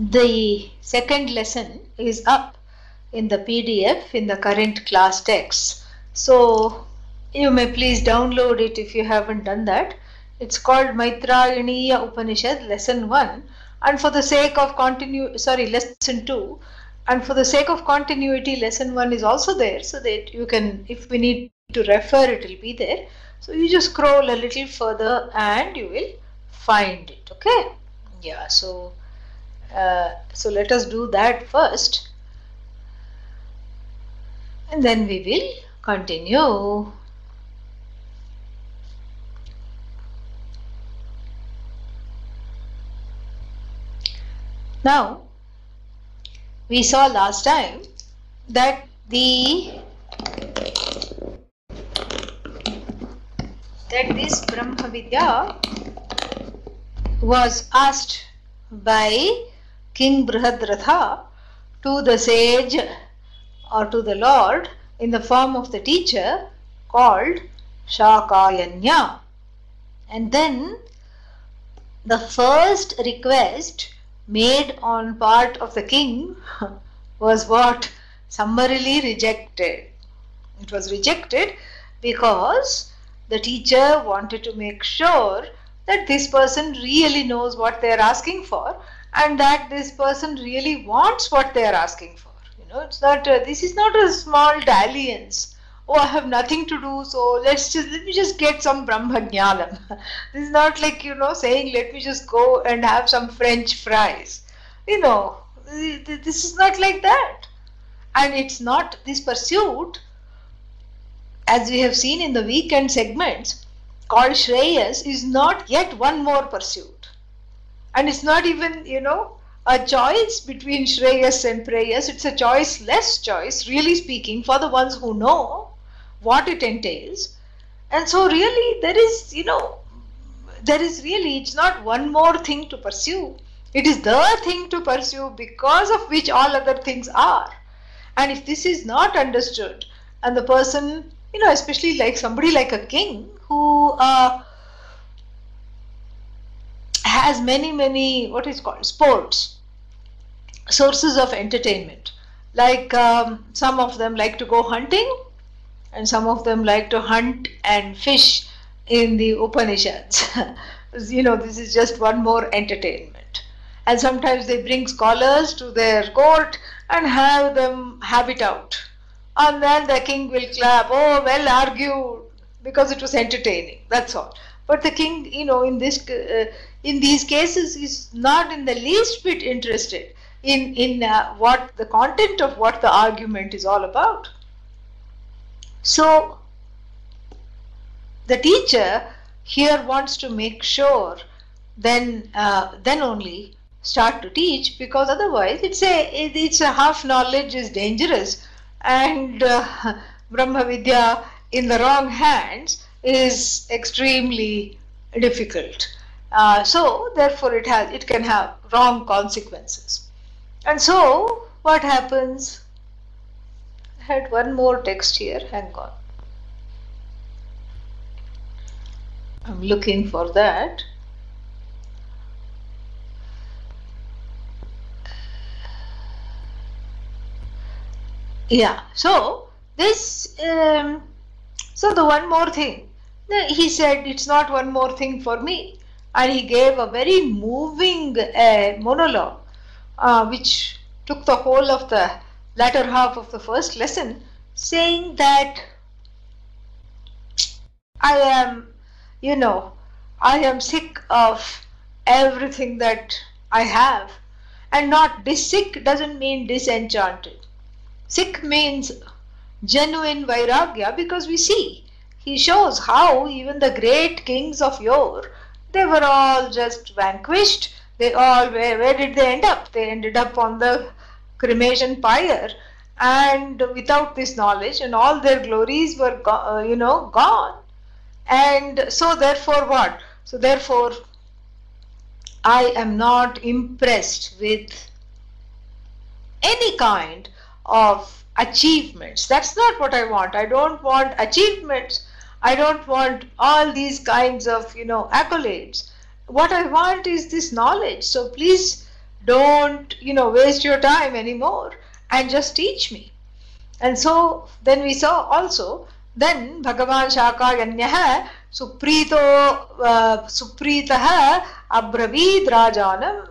The second lesson is up in the PDF in the current class text. So you may please download it if you haven't done that. It's called Maitrayaniya Upanishad, lesson 1. And for the sake of continue, sorry, lesson 2. And for the sake of continuity, lesson 1 is also there so that you can, if we need to refer, it will be there. So you just scroll a little further and you will find it. Okay? Yeah, so uh, so let us do that first and then we will continue. Now we saw last time that the that this Brahma Vidya was asked by King Brihadratha to the sage or to the Lord in the form of the teacher called Shakayanya. And then the first request made on part of the king was what? Summarily rejected. It was rejected because the teacher wanted to make sure that this person really knows what they are asking for and that this person really wants what they are asking for you know it's not a, this is not a small dalliance oh i have nothing to do so let's just let me just get some brahmajnanam. this is not like you know saying let me just go and have some french fries you know this is not like that and it's not this pursuit as we have seen in the weekend segments called Shreyas is not yet one more pursuit. And it's not even, you know, a choice between Shreyas and Preyas. It's a choiceless choice, really speaking, for the ones who know what it entails. And so, really, there is, you know, there is really, it's not one more thing to pursue. It is the thing to pursue because of which all other things are. And if this is not understood, and the person, you know, especially like somebody like a king who uh, has many many what is called? Sports. Sources of entertainment. Like um, some of them like to go hunting and some of them like to hunt and fish in the upanishads. You know this is just one more entertainment. And sometimes they bring scholars to their court and have them have it out. And then the king will clap oh well argued because it was entertaining that's all. But the king you know in this uh, in these cases is not in the least bit interested in in uh, what the content of what the argument is all about so the teacher here wants to make sure then uh, then only start to teach because otherwise it's a it's a half knowledge is dangerous and uh, brahma vidya in the wrong hands is extremely difficult. Uh, so therefore it has it can have wrong consequences. And so what happens? I had one more text here, hang on. I'm looking for that. Yeah, so this um, so the one more thing, he said it's not one more thing for me. And he gave a very moving uh, monologue, uh, which took the whole of the latter half of the first lesson, saying that I am, you know, I am sick of everything that I have. And not this sick doesn't mean disenchanted. Sick means genuine vairagya because we see he shows how even the great kings of yore they were all just vanquished. They all where, where did they end up? They ended up on the cremation pyre. And without this knowledge and all their glories were go- uh, you know gone. And so therefore what? So therefore i am not impressed with any kind of achievements. That's not what i want. I don't want achievements i don't want all these kinds of you know accolades. What i want is this knowledge. So please don't you know waste your time anymore and just teach me. And so then we saw also then bhagavan shakayanyah suprito uh, supritah abravid rajanam.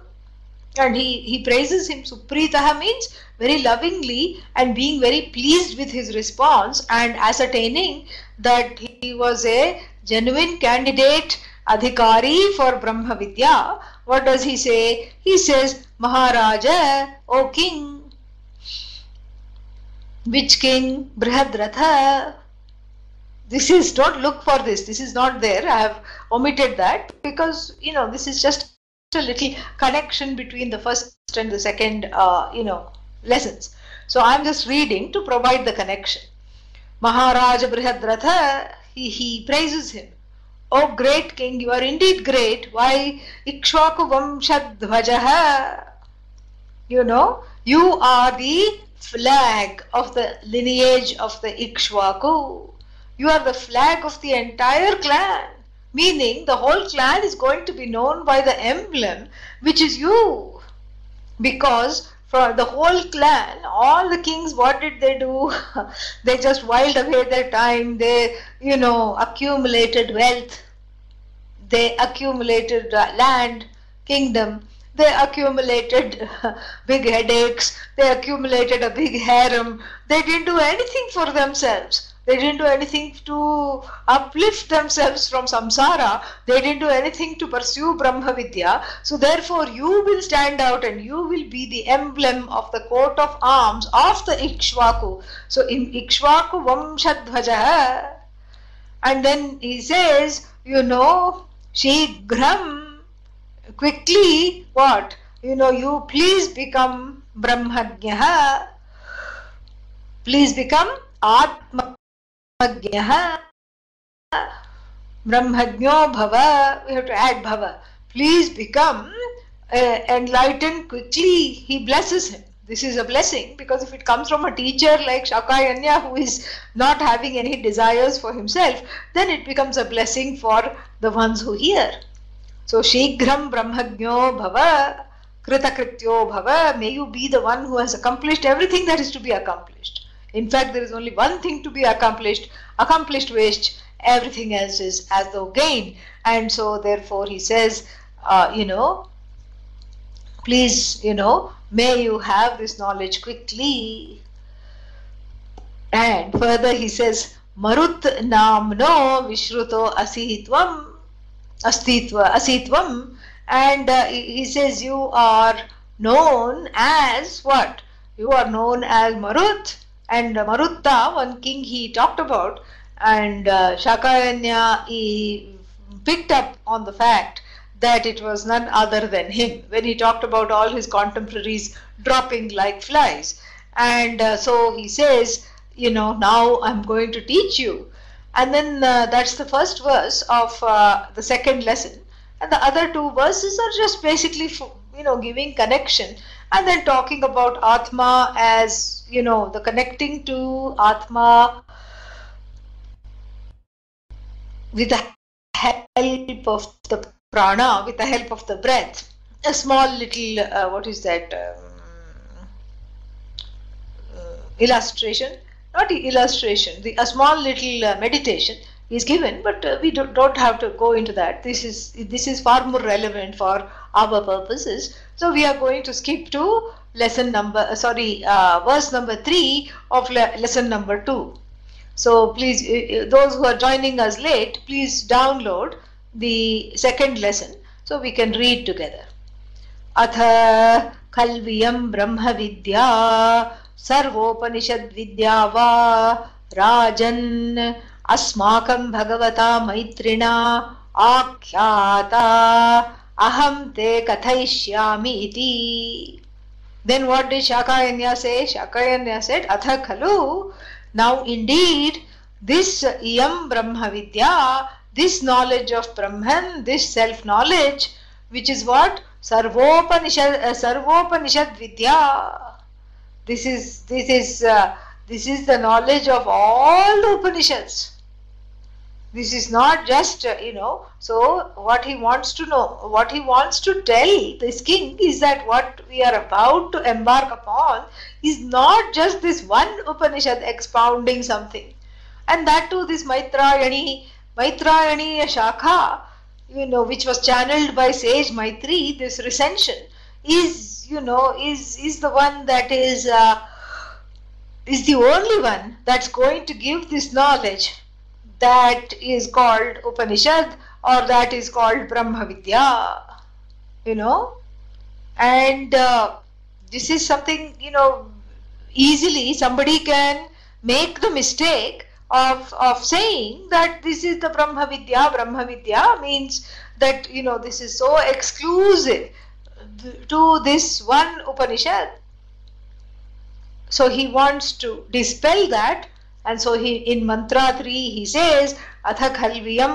And he, he praises him. Supritaha means very lovingly and being very pleased with his response and ascertaining that he was a genuine candidate adhikari for brahma vidya. What does he say? He says maharaja o king which king? Brihadratha this is don't look for this. This is not there. I have omitted that because you know this is just a little connection between the first and the second uh, you know lessons. So i'm just reading to provide the connection maharaja brihadratha he, he praises him. Oh great king you are indeed great. Why ikshvaku vamshadhvajah you know you are the flag of the lineage of the ikshvaku you are the flag of the entire clan meaning the whole clan is going to be known by the emblem which is you. Because for the whole clan all the kings what did they do? They just whiled away their time. They you know accumulated wealth. They accumulated land kingdom. They accumulated big headaches. They accumulated a big harem. They didn't do anything for themselves they didn't do anything to uplift themselves from samsara. They didn't do anything to pursue Brahma Vidya. So therefore you will stand out and you will be the emblem of the coat of arms of the Ikshvaku. So in Ikshvaku Vamshadhvaja. And then he says, you know, Shigram, quickly, what? You know, you please become Brahmajnaha. Please become Atma Brahmajnah, Brahmajno Bhava, we have to add Bhava. Please become uh, enlightened quickly. He blesses him. This is a blessing because if it comes from a teacher like Shakayanya who is not having any desires for himself, then it becomes a blessing for the ones who hear. So, Shigram Brahmajno Bhava, Kritakrityo Bhava, may you be the one who has accomplished everything that is to be accomplished. In fact, there is only one thing to be accomplished, accomplished which everything else is as though gain. And so, therefore, he says, uh, you know, please, you know, may you have this knowledge quickly. And further, he says, Marut namno vishruto asitvam, astitva, asitvam. And uh, he says, you are known as what? You are known as Marut and Marutta, one king he talked about, and uh, Shakayanya he picked up on the fact that it was none other than him when he talked about all his contemporaries dropping like flies. And uh, so he says, you know, now I'm going to teach you. And then uh, that's the first verse of uh, the second lesson. And the other two verses are just basically, you know, giving connection and then talking about Atma as, you know, the connecting to Atma with the help of the prana, with the help of the breath. A small little, uh, what is that, um, illustration, not illustration, the, a small little uh, meditation is given, but uh, we don't, don't have to go into that. This is this is far more relevant for our purposes. So we are going to skip to lesson number, uh, sorry, uh, verse number three of le lesson number two. So please, uh, those who are joining us late, please download the second lesson so we can read together. अथ खल्वियं ब्रह्मविद्या सर्वोपनिषद्विद्या वा राजन् अस्माकं भगवता मैत्रिणा आख्याता अहं ते कथयिष्यामि इति Then what did Shakayanya say? Shakayanya said, Atha khalu. Now indeed, this Iyam Brahma Vidya, this knowledge of Brahman, this self knowledge, which is what? Sarvopanishad, uh, Sarvopanishad Vidya. This is, this is, uh, this is the knowledge of all the Upanishads this is not just uh, you know so what he wants to know what he wants to tell this king is that what we are about to embark upon is not just this one upanishad expounding something. And that too this maitrayani maitrayani shakha you know which was channeled by sage maitri this recension is you know is is the one that is uh, is the only one that's going to give this knowledge that is called Upanishad or that is called Brahma Vidya. You know, and uh, this is something you know easily somebody can make the mistake of of saying that this is the Brahma Vidya. Brahma Vidya means that you know this is so exclusive to this one Upanishad. So he wants to dispel that and so he in mantra 3 he says Atha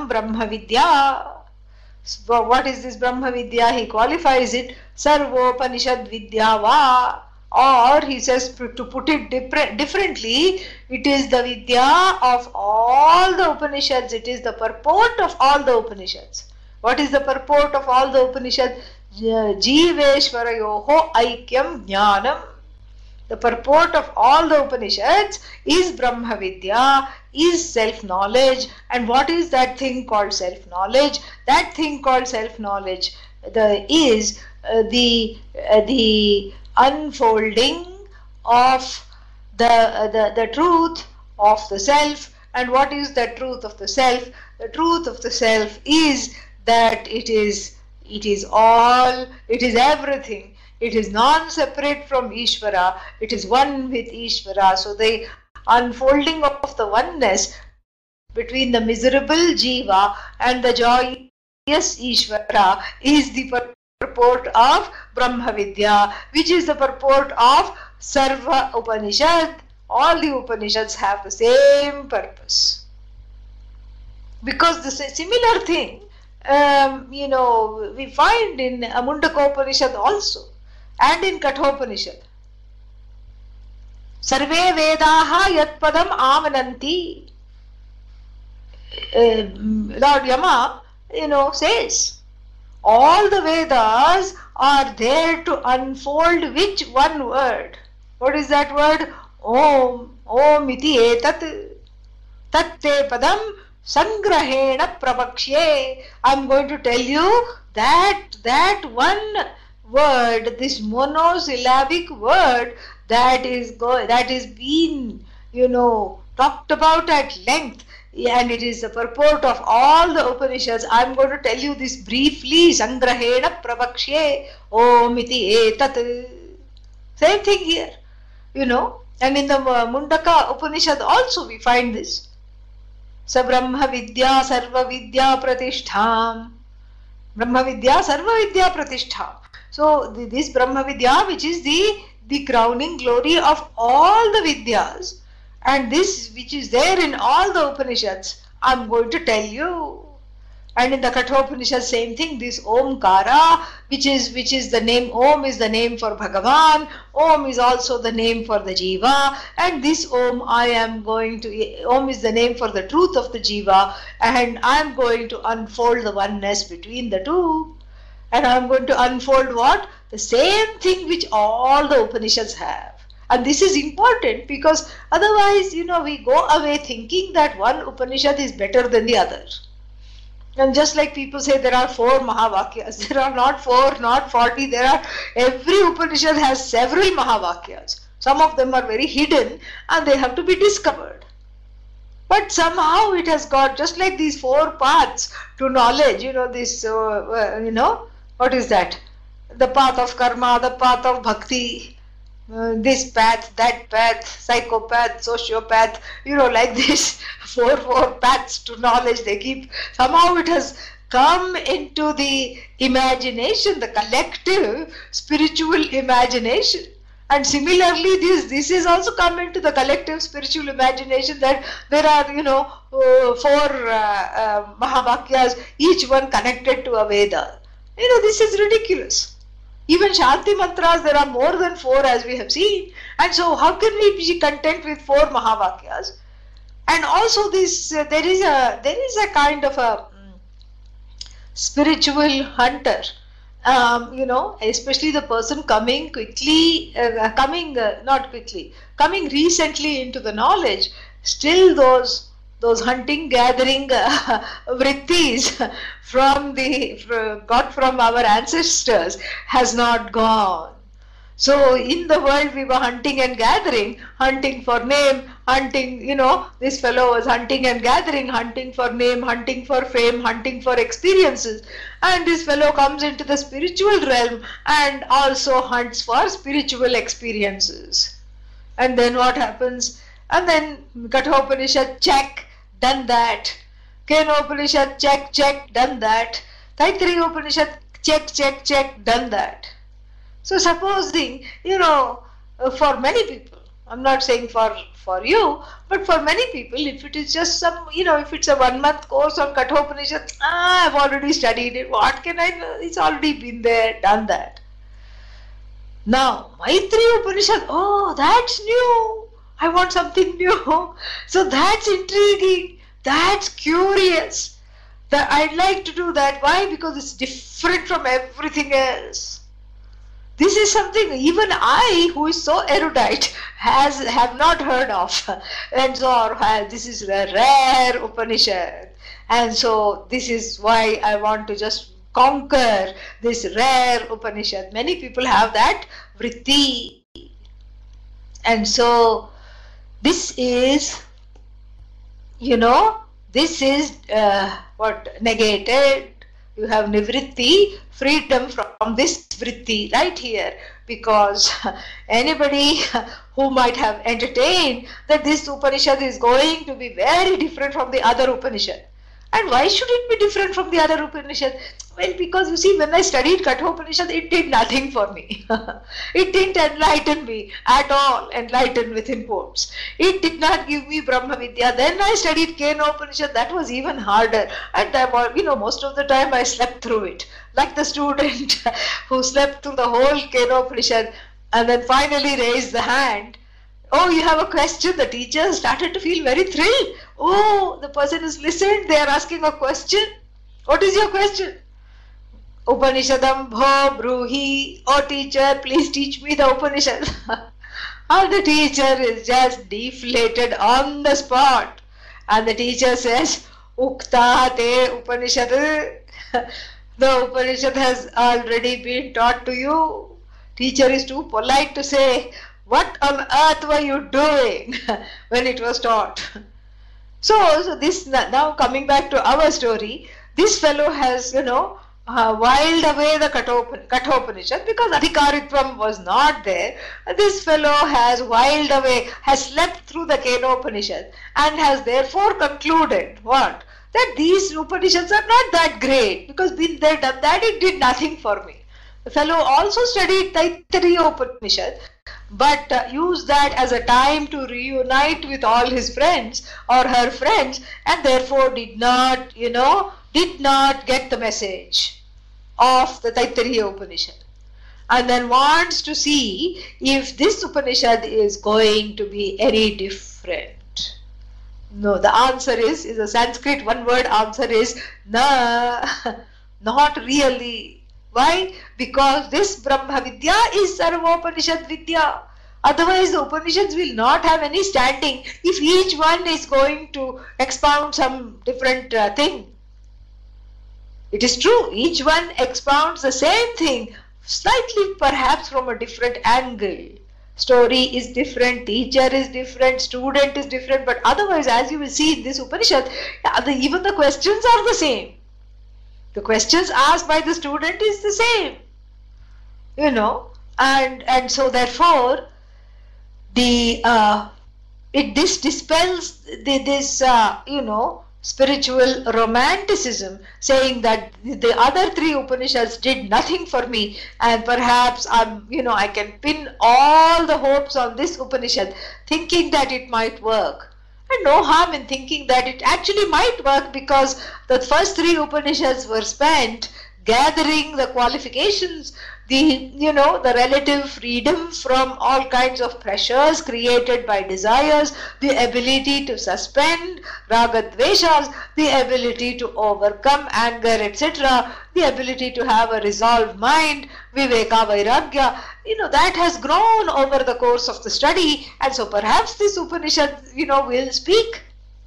Brahma Vidya. So what is this Brahma Vidya? He qualifies it Sarvopanishad Vidya Va. Or he says to put it different, differently, it is the Vidya of all the Upanishads, it is the purport of all the Upanishads. What is the purport of all the Upanishads? Jiveshwarayoho Aikyam Jnanam the purport of all the Upanishads is Brahma Vidya, is self knowledge. And what is that thing called self knowledge? That thing called self knowledge the, is uh, the, uh, the unfolding of the, uh, the, the truth of the self. And what is the truth of the self? The truth of the self is that it is it is all, it is everything it is non-separate from Ishvara. It is one with Ishvara. So the unfolding of the oneness between the miserable Jiva and the joyous Ishvara is the purport of Brahma Vidya, which is the purport of Sarva Upanishad. All the Upanishads have the same purpose. Because the similar thing, um, you know, we find in Mundaka Upanishad also and in Kathopanishad. Sarve Vedaha Yatpadam Amananti. Uh, Lord Yama, you know, says all the Vedas are there to unfold which one word? What is that word? Om. Om iti etat. Tatte padam sangrahena prabhakshe. I'm going to tell you that that one word, this monosyllabic word that is go that is being, you know, talked about at length and it is the purport of all the Upanishads. I am going to tell you this briefly. Sangrahena pravakshe om iti etat. Same thing here, you know. And in the uh, Mundaka Upanishad also we find this. Sabrahma Vidya Sarva Vidya Pratishtham. Brahma Vidya Sarva Vidya Pratishtham. So this Brahma Vidya which is the, the crowning glory of all the Vidyas and this which is there in all the Upanishads I am going to tell you. And in the Kathopanishad same thing this Omkara which is which is the name Om is the name for Bhagavan Om is also the name for the Jiva and this Om I am going to Om is the name for the truth of the Jiva and I am going to unfold the oneness between the two and I'm going to unfold what? The same thing which all the Upanishads have. And this is important because otherwise, you know, we go away thinking that one Upanishad is better than the other. And just like people say there are four Mahavakyas, there are not four, not 40, there are, every Upanishad has several Mahavakyas. Some of them are very hidden and they have to be discovered. But somehow it has got, just like these four paths to knowledge, you know, this, uh, uh, you know, what is that? The path of karma, the path of bhakti, uh, this path, that path, psychopath, sociopath, you know, like this, four, four paths to knowledge they keep. Somehow it has come into the imagination, the collective spiritual imagination. and similarly this this is also come into the collective spiritual imagination that there are you know uh, four uh, uh, mahavakyas each one connected to a veda you know this is ridiculous. Even shanti mantras there are more than four as we have seen. And so how can we be content with four mahavakyas? And also this uh, there is a there is a kind of a mm, spiritual hunter. Um, you know, especially the person coming quickly, uh, coming uh, not quickly, coming recently into the knowledge, still those those hunting gathering uh, vrittis from the got from our ancestors has not gone so in the world we were hunting and gathering, hunting for name, hunting, you know, this fellow was hunting and gathering, hunting for name, hunting for fame, hunting for experiences. And this fellow comes into the spiritual realm and also hunts for spiritual experiences. And then what happens? And then Kathopanishad, check, done that. Kenopanishad, check, check, done that. Taittiriya Upanishad, check, check, check, done that. So supposing, you know, uh, for many people, I'm not saying for for you, but for many people, if it is just some, you know, if it's a one month course on Kathopanishad, ah, I've already studied it. What can I know? It's already been there, done that. Now, Maitri Upanishad, oh, that's new. I want something new. So that's intriguing. That's curious. That I'd like to do that. Why? Because it's different from everything else. This is something even I, who is so erudite, has have not heard of, and so uh, this is a rare Upanishad, and so this is why I want to just conquer this rare Upanishad. Many people have that vritti, and so this is, you know, this is uh, what negated you have nivritti, freedom from this vritti right here because anybody who might have entertained that this Upanishad is going to be very different from the other Upanishad. And why should it be different from the other Upanishad? Well, because you see, when I studied Kathopanishad, it did nothing for me. it didn't enlighten me at all, enlighten within quotes. It did not give me Brahma Vidya. Then I studied Kenopanishad, that was even harder. And I, you know, most of the time I slept through it. Like the student who slept through the whole Kenopanishad and then finally raised the hand Oh, you have a question? The teacher started to feel very thrilled. Oh, the person has listened. They are asking a question. What is your question? Upanishadam bho bruhi. Oh, teacher, please teach me the Upanishad. and the teacher is just deflated on the spot. And the teacher says, Ukta te Upanishad. the Upanishad has already been taught to you. Teacher is too polite to say, what on earth were you doing when it was taught? So, so this now coming back to our story, this fellow has, you know, uh, wiled away the Kathopanishad because Adhikaritvam was not there. This fellow has wiled away, has slept through the Kenopanishad and has therefore concluded what? That these Upanishads are not that great because been there, done that, it did nothing for me. The fellow also studied Taittiriya Upanishad but uh, used that as a time to reunite with all his friends or her friends and therefore did not, you know, did not get the message of the Taittiriya Upanishad and then wants to see if this Upanishad is going to be any different. No, the answer is, is a Sanskrit one word answer is na, not really. Why? Because this Brahma Vidya is Sarvopanishad Vidya. Otherwise, the Upanishads will not have any standing if each one is going to expound some different uh, thing. It is true, each one expounds the same thing, slightly perhaps from a different angle. Story is different, teacher is different, student is different, but otherwise, as you will see in this Upanishad, even the questions are the same the questions asked by the student is the same you know and and so therefore the uh, it this dispels the, this uh, you know spiritual romanticism, saying that the other three Upanishads did nothing for me, and perhaps I'm, you know, I can pin all the hopes on this Upanishad, thinking that it might work. No harm in thinking that it actually might work because the first three Upanishads were spent gathering the qualifications the you know the relative freedom from all kinds of pressures created by desires the ability to suspend ragadveshas the ability to overcome anger etc the ability to have a resolved mind viveka vairagya you know that has grown over the course of the study. And so perhaps this upanishad you know will speak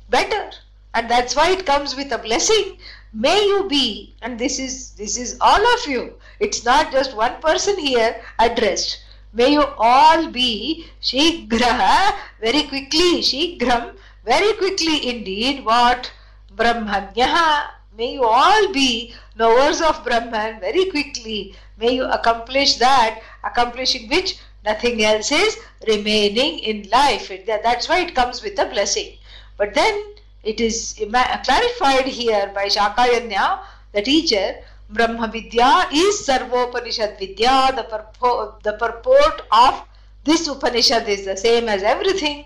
better. And that's why it comes with a blessing. May you be and this is this is all of you it's not just one person here addressed. May you all be Shigraha, very quickly, Shigram, very quickly indeed, what? Brahmajnaha. May you all be knowers of Brahman very quickly. May you accomplish that, accomplishing which nothing else is remaining in life. That's why it comes with a blessing. But then it is clarified here by Shakayanya, the teacher, Brahma Vidya is Sarvopanishad Vidya. The, purport, the purport of this Upanishad is the same as everything.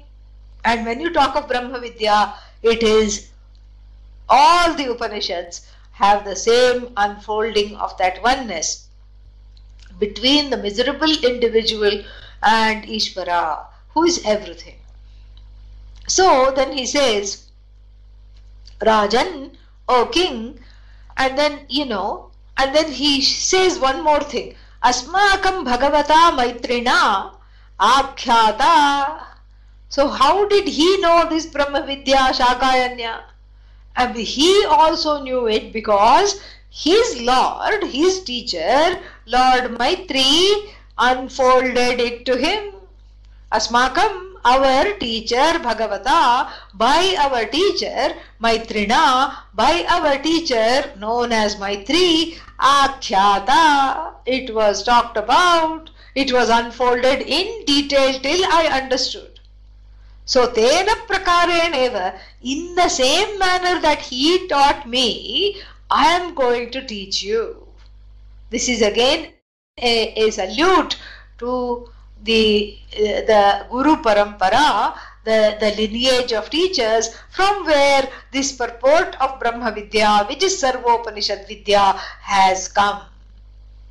And when you talk of Brahma Vidya, it is all the Upanishads have the same unfolding of that oneness between the miserable individual and Ishvara, who is everything. So then he says, Rajan, O king, and then you know and then he says one more thing. Asmakam Bhagavata Maitrina Akhyata. So how did he know this Brahma Vidya Shakayanya? And he also knew it because his Lord, his teacher, Lord Maitri, unfolded it to him. Asmakam our teacher Bhagavata, by our teacher Maitrina, by our teacher known as Maitri, Akhyata. It was talked about, it was unfolded in detail till I understood. So Tena Prakareneva, in the same manner that he taught me, I am going to teach you. This is again a, a salute to the the Guru Parampara, the, the lineage of teachers from where this purport of Brahma Vidya, which is Sarvopanishad Vidya, has come.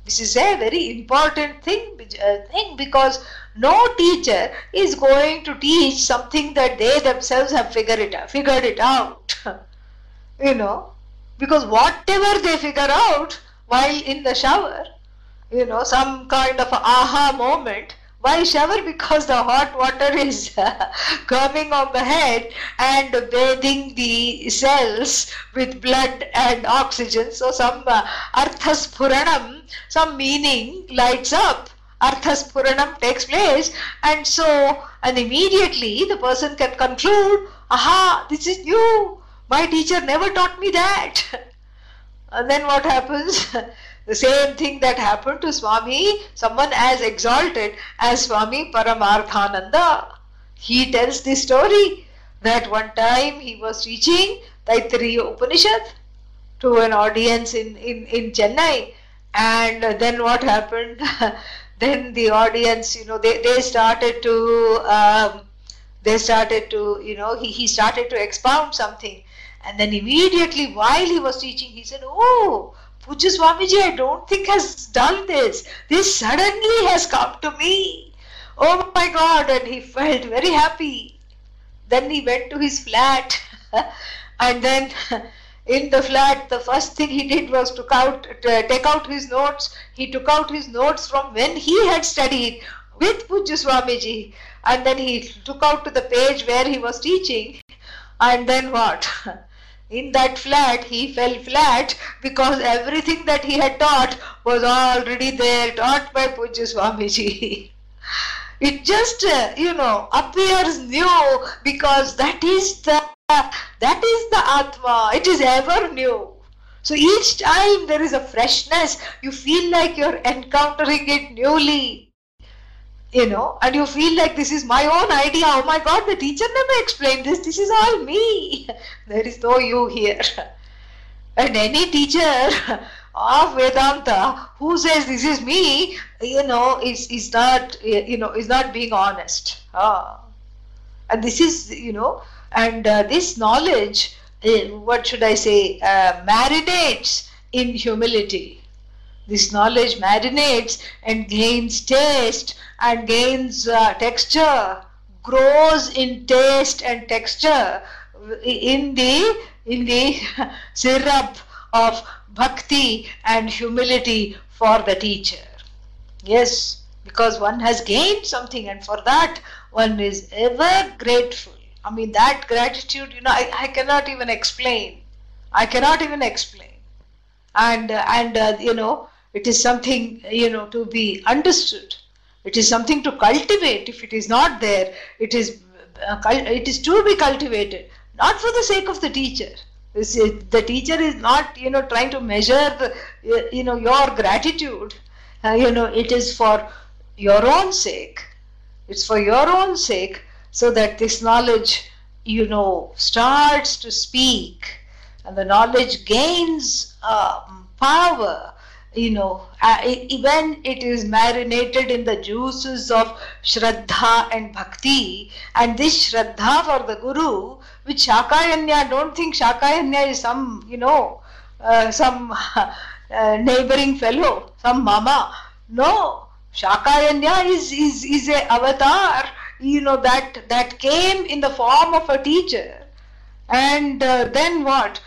This is a very important thing, uh, thing because no teacher is going to teach something that they themselves have figured it figured it out. you know, because whatever they figure out while in the shower, you know, some kind of aha moment, why shower? Because the hot water is coming on the head and bathing the cells with blood and oxygen. So some uh, arthaspuranam, some meaning lights up. Arthaspuranam takes place and so and immediately the person can conclude, aha, this is new. My teacher never taught me that. and then what happens? The same thing that happened to Swami, someone as exalted as Swami Paramarthananda. He tells the story that one time he was teaching Taittiriya Upanishad to an audience in, in, in Chennai. And then what happened? then the audience, you know, they, they started to, um, they started to, you know, he, he started to expound something. And then immediately while he was teaching, he said, Oh, Pujya Swamiji, I don't think has done this. This suddenly has come to me. Oh my God. And he felt very happy. Then he went to his flat. and then in the flat, the first thing he did was took out, to take out his notes. He took out his notes from when he had studied with Pujya Swamiji. And then he took out to the page where he was teaching. And then what? in that flat he fell flat because everything that he had taught was already there taught by Pujya Swamiji. it just uh, you know appears new because that is the that is the Atma. It is ever new. So each time there is a freshness, you feel like you're encountering it newly. You know, and you feel like this is my own idea. Oh my God, the teacher never explained this. This is all me. there is no you here. And any teacher of Vedanta who says this is me, you know, is, is not, you know, is not being honest. Ah. And this is, you know, and uh, this knowledge, uh, what should I say, uh, marinates in humility. This knowledge marinates and gains taste and gains uh, texture, grows in taste and texture in the in the syrup of bhakti and humility for the teacher. Yes, because one has gained something and for that one is ever grateful. I mean, that gratitude, you know, I, I cannot even explain. I cannot even explain. And, and uh, you know, it is something, you know, to be understood. It is something to cultivate. If it is not there, it is, uh, it is to be cultivated not for the sake of the teacher. The teacher is not, you know, trying to measure, the, you know, your gratitude. Uh, you know, it is for your own sake. It's for your own sake, so that this knowledge, you know, starts to speak, and the knowledge gains um, power you know, uh, when it is marinated in the juices of Shraddha and Bhakti, and this Shraddha for the Guru, which Shakayanya, don't think Shakayanya is some, you know, uh, some uh, neighboring fellow, some mama. No, Shakayanya is, is, is a avatar, you know, that, that came in the form of a teacher. And uh, then what?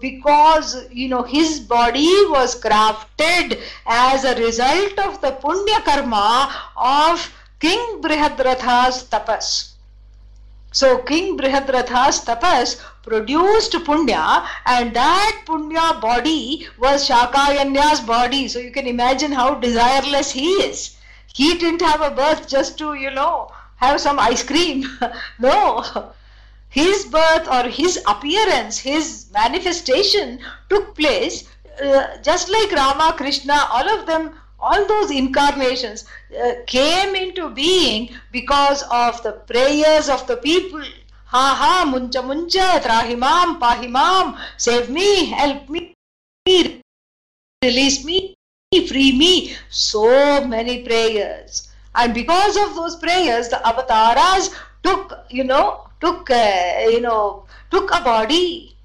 Because you know his body was crafted as a result of the punya karma of King Brihadratha's tapas. So King Brihadratha's tapas produced punya and that punya body was Shakayanya's body. So you can imagine how desireless he is. He didn't have a birth just to, you know, have some ice cream. no his birth or his appearance, his manifestation took place uh, just like Rama, Krishna, all of them, all those incarnations uh, came into being because of the prayers of the people. Ha ha, muncha muncha, trahimam, pahimam, save me, help me, release me, free me. So many prayers. And because of those prayers, the avatars took, you know, took, uh, you know, took a body.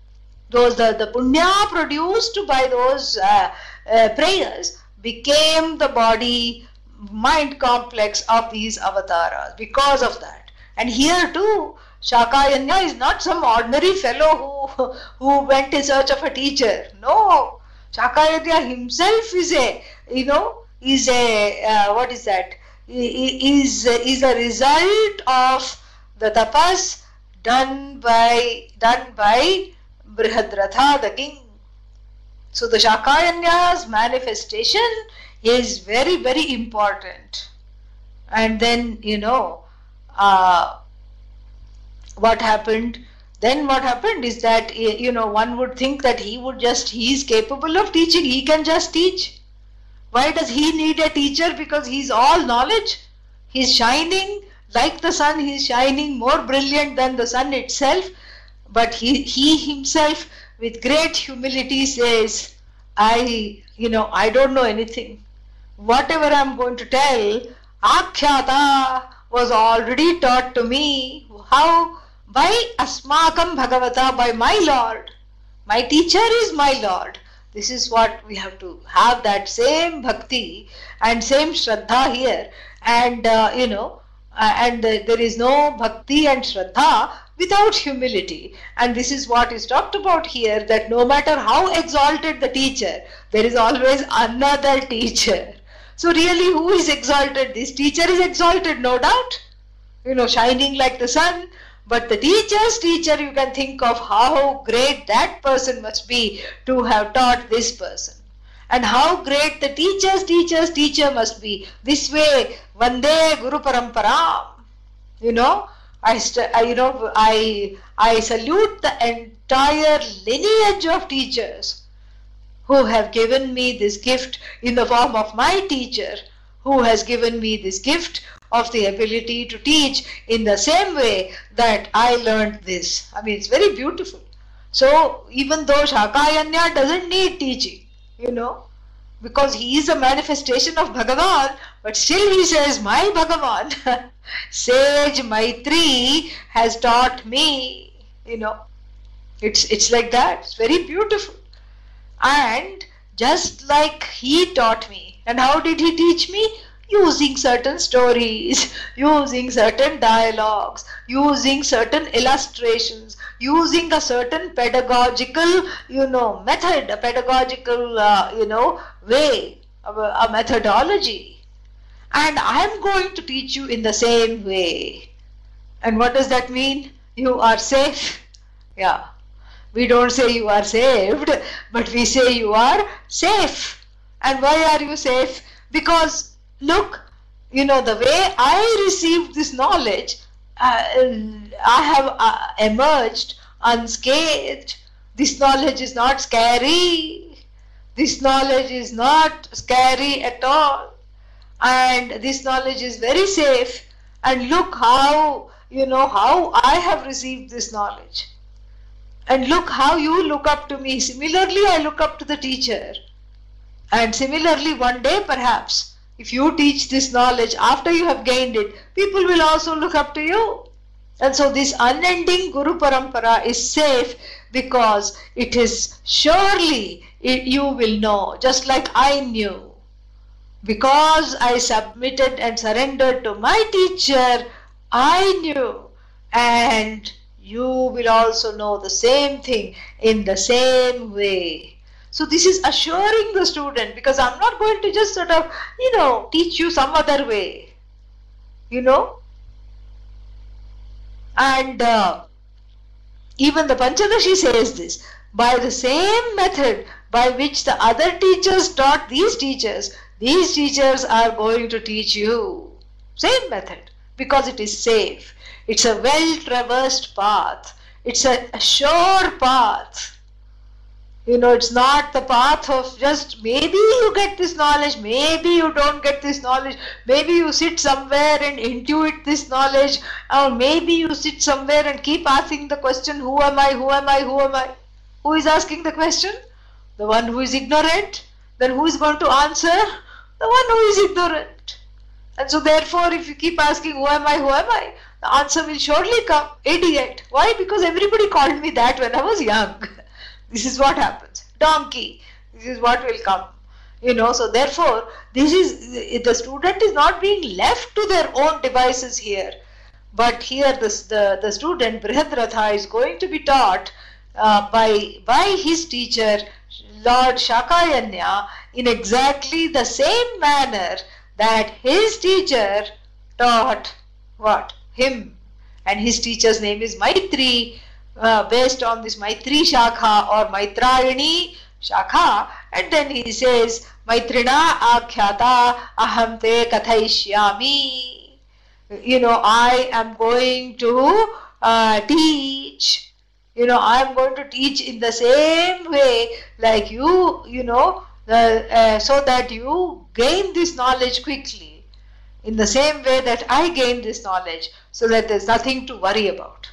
Those the, the punya produced by those uh, uh, prayers became the body mind complex of these avatars because of that. And here too, Shakayanya is not some ordinary fellow who, who went in search of a teacher. No, Shakayanya himself is a, you know, is a, uh, what is that? Is, is a result of the tapas done by done by Brihadratha the king. So the Shakayanya's manifestation is very very important. And then you know uh, what happened. Then what happened is that you know one would think that he would just he is capable of teaching. He can just teach. Why does he need a teacher? Because he's all knowledge. He's shining like the sun, he is shining more brilliant than the sun itself. But he, he himself, with great humility, says, I, you know, I don't know anything. Whatever I'm going to tell, Akhyata was already taught to me. How? By Asmakam Bhagavata, by my Lord. My teacher is my Lord. This is what we have to have that same bhakti and same shraddha here. And, uh, you know, uh, and uh, there is no bhakti and shraddha without humility. And this is what is talked about here that no matter how exalted the teacher, there is always another teacher. So, really, who is exalted? This teacher is exalted, no doubt, you know, shining like the sun. But the teacher's teacher, you can think of how great that person must be to have taught this person and how great the teacher's teacher's teacher must be. This way, Vande Guru Parampara. You know, I, I you know I I salute the entire lineage of teachers who have given me this gift in the form of my teacher, who has given me this gift of the ability to teach in the same way that I learned this. I mean, it's very beautiful. So, even though Shakayanya doesn't need teaching, you know, because he is a manifestation of Bhagavan, but still he says, My Bhagavan, sage Maitri has taught me, you know. It's, it's like that. It's very beautiful. And just like he taught me. And how did he teach me? Using certain stories, using certain dialogues, using certain illustrations, using a certain pedagogical, you know, method, a pedagogical, uh, you know, way, a, a methodology. And I am going to teach you in the same way. And what does that mean? You are safe. Yeah. We don't say you are saved, but we say you are safe. And why are you safe? Because look, you know, the way I received this knowledge, I have uh, emerged unscathed. This knowledge is not scary. This knowledge is not scary at all. And this knowledge is very safe. And look how, you know, how I have received this knowledge and look how you look up to me. Similarly, I look up to the teacher. And similarly, one day perhaps, if you teach this knowledge after you have gained it, people will also look up to you. And so, this unending Guru Parampara is safe because it is surely it, you will know, just like I knew. Because I submitted and surrendered to my teacher, I knew. And you will also know the same thing in the same way. So this is assuring the student because I'm not going to just sort of, you know, teach you some other way. You know? And uh, even the Panchadashi says this. By the same method by which the other teachers taught these teachers, these teachers are going to teach you. Same method because it is safe. It's a well traversed path. It's a, a sure path. You know, it's not the path of just maybe you get this knowledge, maybe you don't get this knowledge, maybe you sit somewhere and intuit this knowledge, or maybe you sit somewhere and keep asking the question, Who am I? Who am I? Who am I? Who is asking the question? The one who is ignorant. Then who is going to answer? The one who is ignorant. And so, therefore, if you keep asking, Who am I? Who am I? the answer will surely come idiot. Why? Because everybody called me that when I was young. this is what happens. Donkey. This is what will come. You know, so therefore, this is the student is not being left to their own devices here. But here, this, the, the student, Brihadratha, is going to be taught uh, by, by his teacher, Lord Shakayanya, in exactly the same manner that his teacher taught what? him and his teacher's name is Maitri uh, based on this Maitri Shakha or Maitrayani Shakha and then he says Maitrina Akhyata Aham Te Kathaishyami you know I am going to uh, teach. You know I am going to teach in the same way like you you know uh, uh, so that you gain this knowledge quickly. In the same way that I gain this knowledge so that there's nothing to worry about.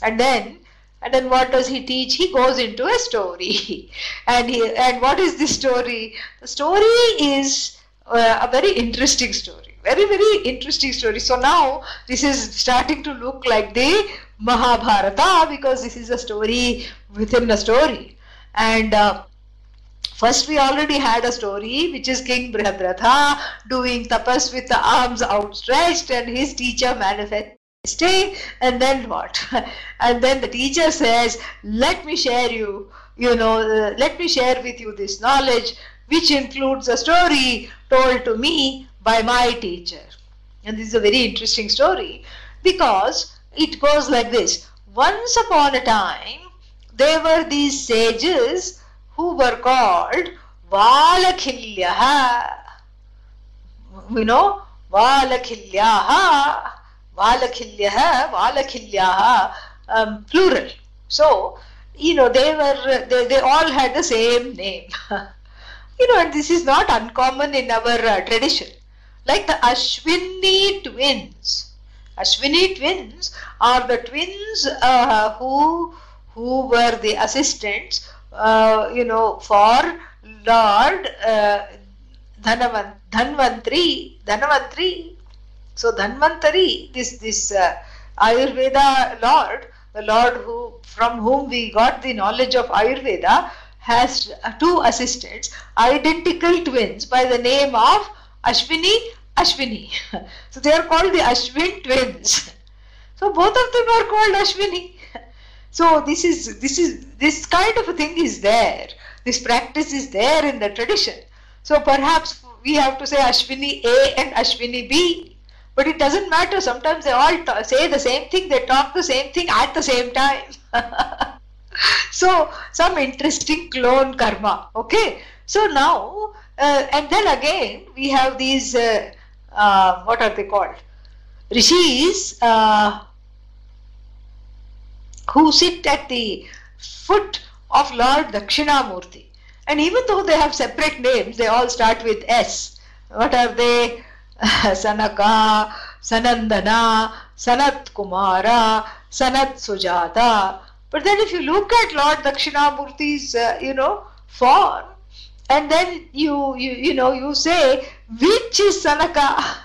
And then and then what does he teach? He goes into a story. and he, and what is this story? The story is uh, a very interesting story. Very, very interesting story. So now this is starting to look like the Mahabharata because this is a story within a story. And uh, First, we already had a story which is King Brihadratha doing tapas with the arms outstretched and his teacher manifesting. And then what? and then the teacher says, Let me share you, you know, uh, let me share with you this knowledge which includes a story told to me by my teacher. And this is a very interesting story because it goes like this Once upon a time, there were these sages who were called Valakhilyaha. You know, Valakhilyaha, Valakhilyaha, Valakhilyaha, um, plural. So, you know, they were, they, they all had the same name. you know, and this is not uncommon in our uh, tradition. like the Ashwini twins. Ashwini twins are the twins uh, who who were the assistants, uh, you know, for Lord uh, Dhanavan, Dhanvantri, Dhanvantri. So Dhanvantari, this this uh, Ayurveda Lord, the Lord who from whom we got the knowledge of Ayurveda, has two assistants, identical twins by the name of Ashwini, Ashwini. so they are called the Ashwin twins. So both of them are called Ashwini. So this is this is this kind of a thing is there. This practice is there in the tradition. So perhaps we have to say Ashwini A and Ashwini B. But it doesn't matter. Sometimes they all say the same thing. They talk the same thing at the same time. so some interesting clone karma. Okay. So now uh, and then again we have these uh, uh, what are they called? Rishis uh, who sit at the foot of Lord Dakshinamurti. And even though they have separate names, they all start with S. What are they? Sanaka, Sanandana, Sanat Kumara, Sanat Sujata. But then if you look at Lord Dakshinamurti's, uh, you know, form, and then you, you, you know, you say, which is Sanaka?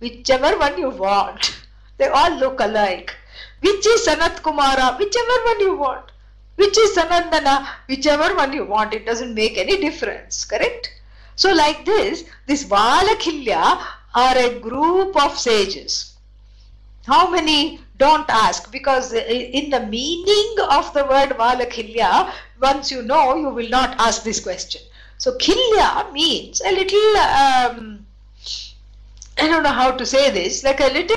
Whichever one you want. They all look alike. Which is Sanat Kumara? Whichever one you want. Which is Sanandana? Whichever one you want. It doesn't make any difference. Correct? So like this, this Valakhilya are a group of sages. How many? Don't ask because in the meaning of the word Valakhilya, once you know, you will not ask this question. So Khilya means a little, um, I don't know how to say this, like a little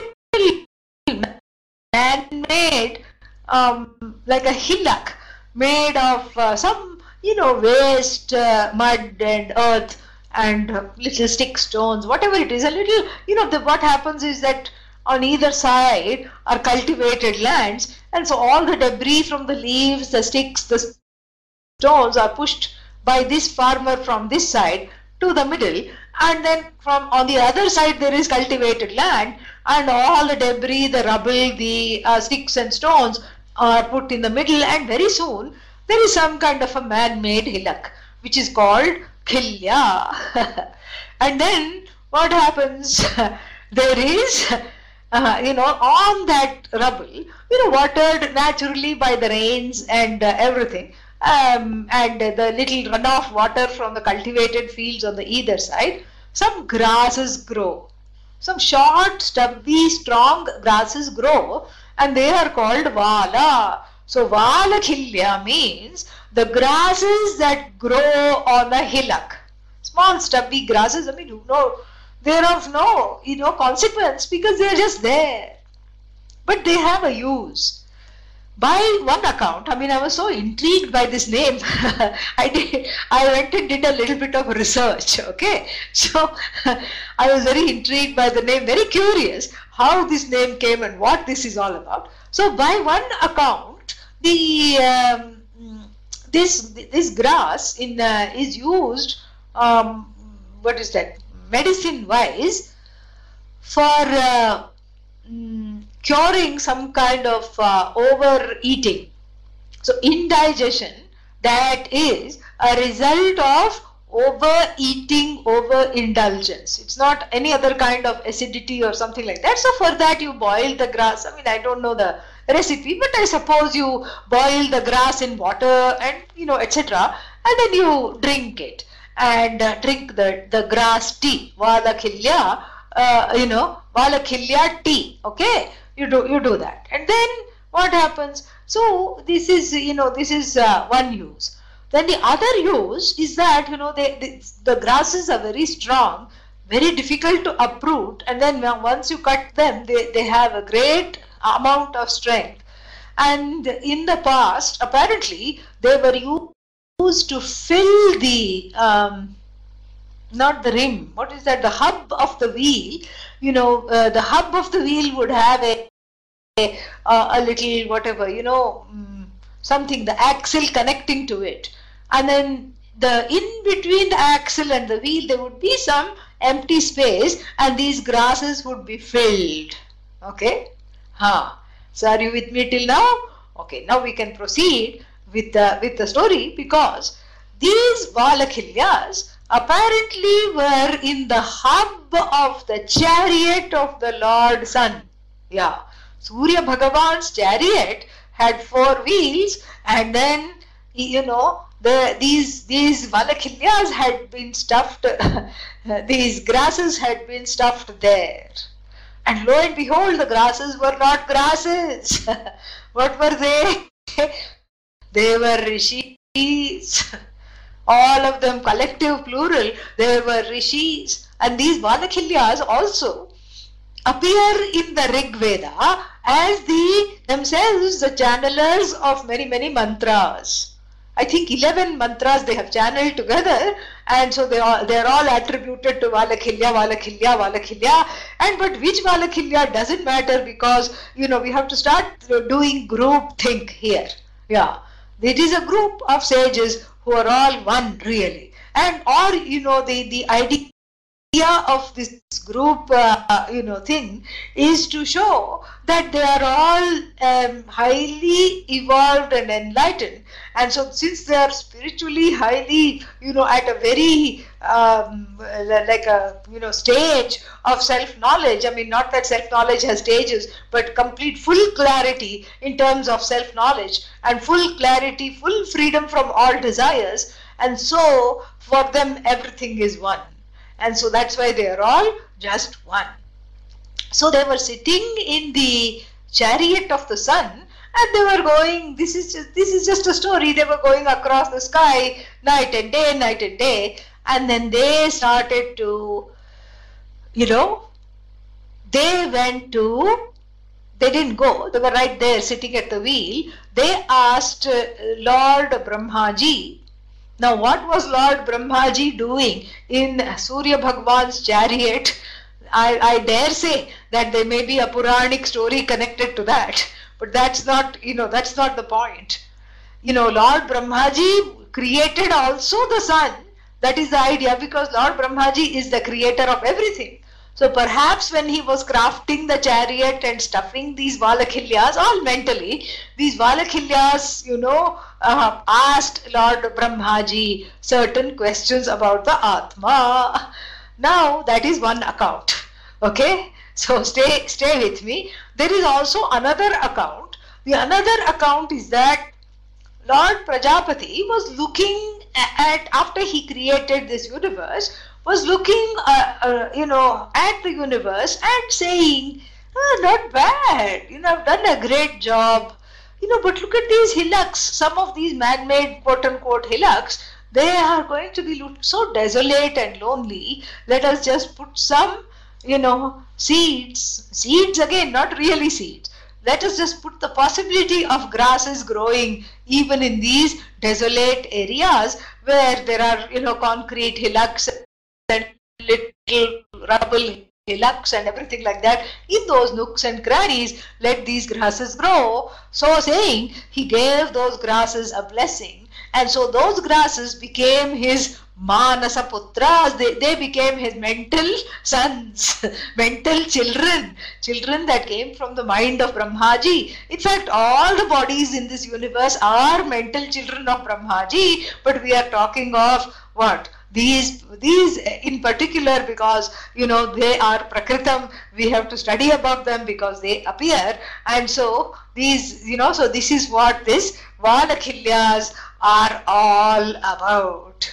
man-made, um, like a hillock made of uh, some, you know, waste, uh, mud and earth and little stick stones, whatever it is, a little, you know, the, what happens is that on either side are cultivated lands and so all the debris from the leaves, the sticks, the stones are pushed by this farmer from this side to the middle and then from on the other side there is cultivated land and all the debris, the rubble, the uh, sticks and stones are put in the middle and very soon there is some kind of a man-made hillock which is called khilya. and then what happens? there is, uh, you know, on that rubble, you know, watered naturally by the rains and uh, everything. Um, and the little runoff water from the cultivated fields on the either side, some grasses grow. Some short, stubby, strong grasses grow and they are called vala. So valakhilya means the grasses that grow on a hillock. Small stubby grasses, I mean, you know, they're of no, you know, consequence because they're just there. But they have a use. By one account, I mean, I was so intrigued by this name. I did, I went and did a little bit of research. Okay, so I was very intrigued by the name, very curious how this name came and what this is all about. So, by one account, the um, this this grass in uh, is used. Um, what is that? Medicine wise for. Uh, mm, curing some kind of uh, overeating. So indigestion that is a result of overeating, overindulgence. It's not any other kind of acidity or something like that. So for that you boil the grass. I mean I don't know the recipe but I suppose you boil the grass in water and you know etc. and then you drink it and uh, drink the, the grass tea. Valakhilya, uh, you know, Valakhilya tea. Okay you do you do that and then what happens so this is you know this is uh, one use then the other use is that you know they, they, the grasses are very strong very difficult to uproot and then once you cut them they, they have a great amount of strength and in the past apparently they were used to fill the um, not the rim what is that the hub of the wheel you know uh, the hub of the wheel would have a uh, a little whatever you know um, something the axle connecting to it and then the in between the axle and the wheel there would be some empty space and these grasses would be filled. Okay? Huh. So are you with me till now? Okay, now we can proceed with the with the story because these Valakilyas apparently were in the hub of the chariot of the Lord Sun. Yeah. Surya Bhagavan's chariot had four wheels and then you know the these these valakilyas had been stuffed these grasses had been stuffed there and lo and behold the grasses were not grasses. What were they? They were rishis. All of them collective plural they were rishis. And these valakilyas also appear in the rig veda as the themselves the channelers of many many mantras I think 11 mantras they have channeled together and so they are they're all attributed to Valakilya, Valakilya, Valakilya and but which Valakilya doesn't matter because you know we have to start doing group think here. Yeah, it is a group of sages who are all one really. And or you know the the idea idea of this group uh, you know thing is to show that they are all um, highly evolved and enlightened. And so since they are spiritually highly you know at a very um, like a you know stage of self knowledge i mean not that self knowledge has stages but complete full clarity in terms of self knowledge and full clarity full freedom from all desires. And so for them everything is one and so that's why they are all just one. So they were sitting in the chariot of the sun and they were going this is just this is just a story. They were going across the sky night and day night and day. And then they started to you know they went to they didn't go. They were right there sitting at the wheel. They asked uh, lord brahmaji now, what was Lord Brahmaji doing in Surya Bhagwan's chariot? I, I dare say that there may be a Puranic story connected to that, but that's not, you know, that's not the point. You know, Lord Brahmaji created also the sun. That is the idea because Lord Brahmaji is the creator of everything. So perhaps when he was crafting the chariot and stuffing these Valakilyas, all mentally, these Valakilyas, you know, uh, asked Lord Brahmaji certain questions about the Atma. Now that is one account. Okay, so stay stay with me. There is also another account. The another account is that Lord Prajapati was looking at after he created this universe was looking uh, uh, you know at the universe and saying oh, not bad you know I've done a great job you know, but look at these hillocks, some of these man-made quote-unquote hillocks, they are going to be so desolate and lonely. Let us just put some, you know, seeds, seeds again, not really seeds. Let us just put the possibility of grasses growing even in these desolate areas where there are, you know, concrete hillocks and little rubble hillocks and everything like that in those nooks and crannies let these grasses grow so saying he gave those grasses a blessing and so those grasses became his Manasa Putras, they, they became his mental sons, mental children, children that came from the mind of Brahmaji. In fact, all the bodies in this universe are mental children of Brahmaji, but we are talking of what? These these in particular because you know they are prakritam we have to study about them because they appear. And so these you know so this is what this valakilyas are all about.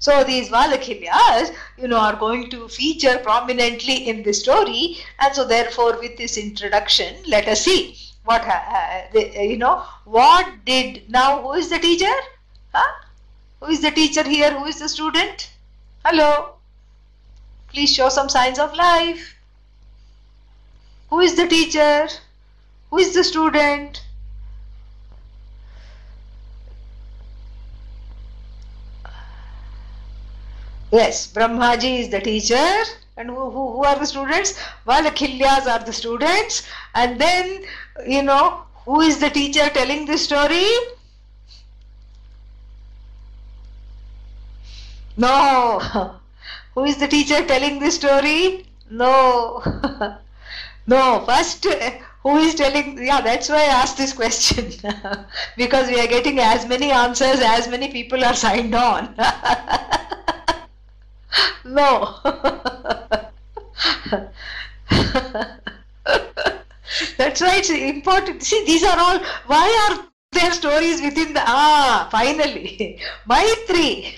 So these valakilyas you know are going to feature prominently in the story. And so therefore with this introduction let us see what uh, you know what did now who is the teacher? Huh who is the teacher here? Who is the student? Hello. Please show some signs of life. Who is the teacher? Who is the student? Yes, Brahmaji is the teacher. And who, who, who are the students? Valakilyas are the students. And then, you know, who is the teacher telling this story? No. who is the teacher telling this story? No. no, first, who is telling? Yeah, that's why I asked this question. because we are getting as many answers as many people are signed on. no. That's why it's important. See, these are all, why are there stories within the, ah, finally, Maitri.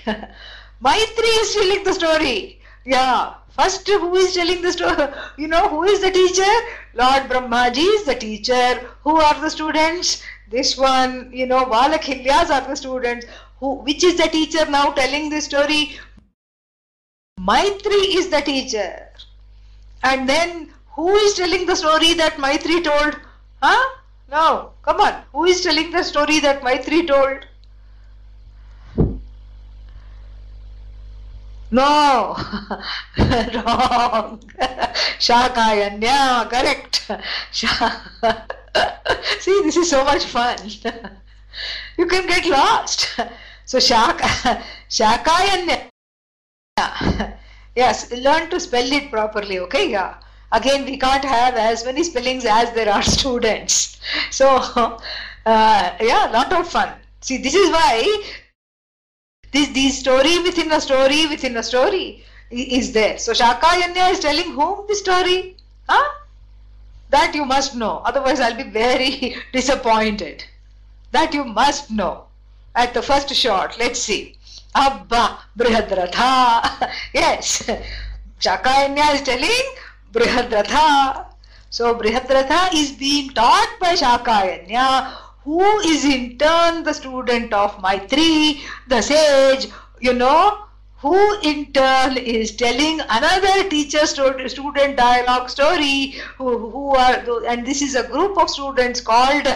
Maitri is telling the story. Yeah, first who is telling the story? You know, who is the teacher? Lord Brahmaji is the teacher. Who are the students? This one, you know, Valakilyas are the students. Who, which is the teacher now telling the story? Maitri is the teacher. And then who is telling the story that Maitri told? Huh? No, come on. Who is telling the story that Maitri told? No, wrong. Shakayanya, correct. See, this is so much fun. you can get lost. So Shaka, Shakayanya. Yes, learn to spell it properly, okay? Yeah. Again, we can't have as many spellings as there are students. So, uh, yeah, lot of fun. See, this is why this, this story within a story within a story is there. So, Shakayanya is telling whom the story? Huh? That you must know. Otherwise, I'll be very disappointed. That you must know. At the first shot, let's see. Abba Brihadratha. yes. Shakayanya is telling Brihadratha. So Brihadratha is being taught by Shakayanya, who is in turn the student of Maitri, the sage, you know, who in turn is telling another teacher student dialogue story who, who are and this is a group of students called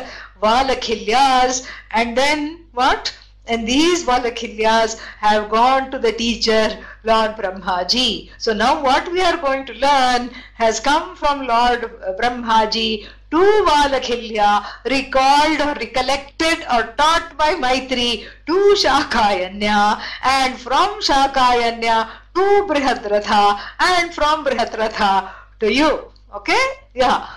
Valakilyas and then what and these Valakilyas have gone to the teacher Lord Brahmaji. So now what we are going to learn has come from Lord Brahmaji to Valakilya, recalled or recollected or taught by Maitri to Shakayanya and from Shakayanya to Brihadratha and from Brihadratha to you. Okay? Yeah.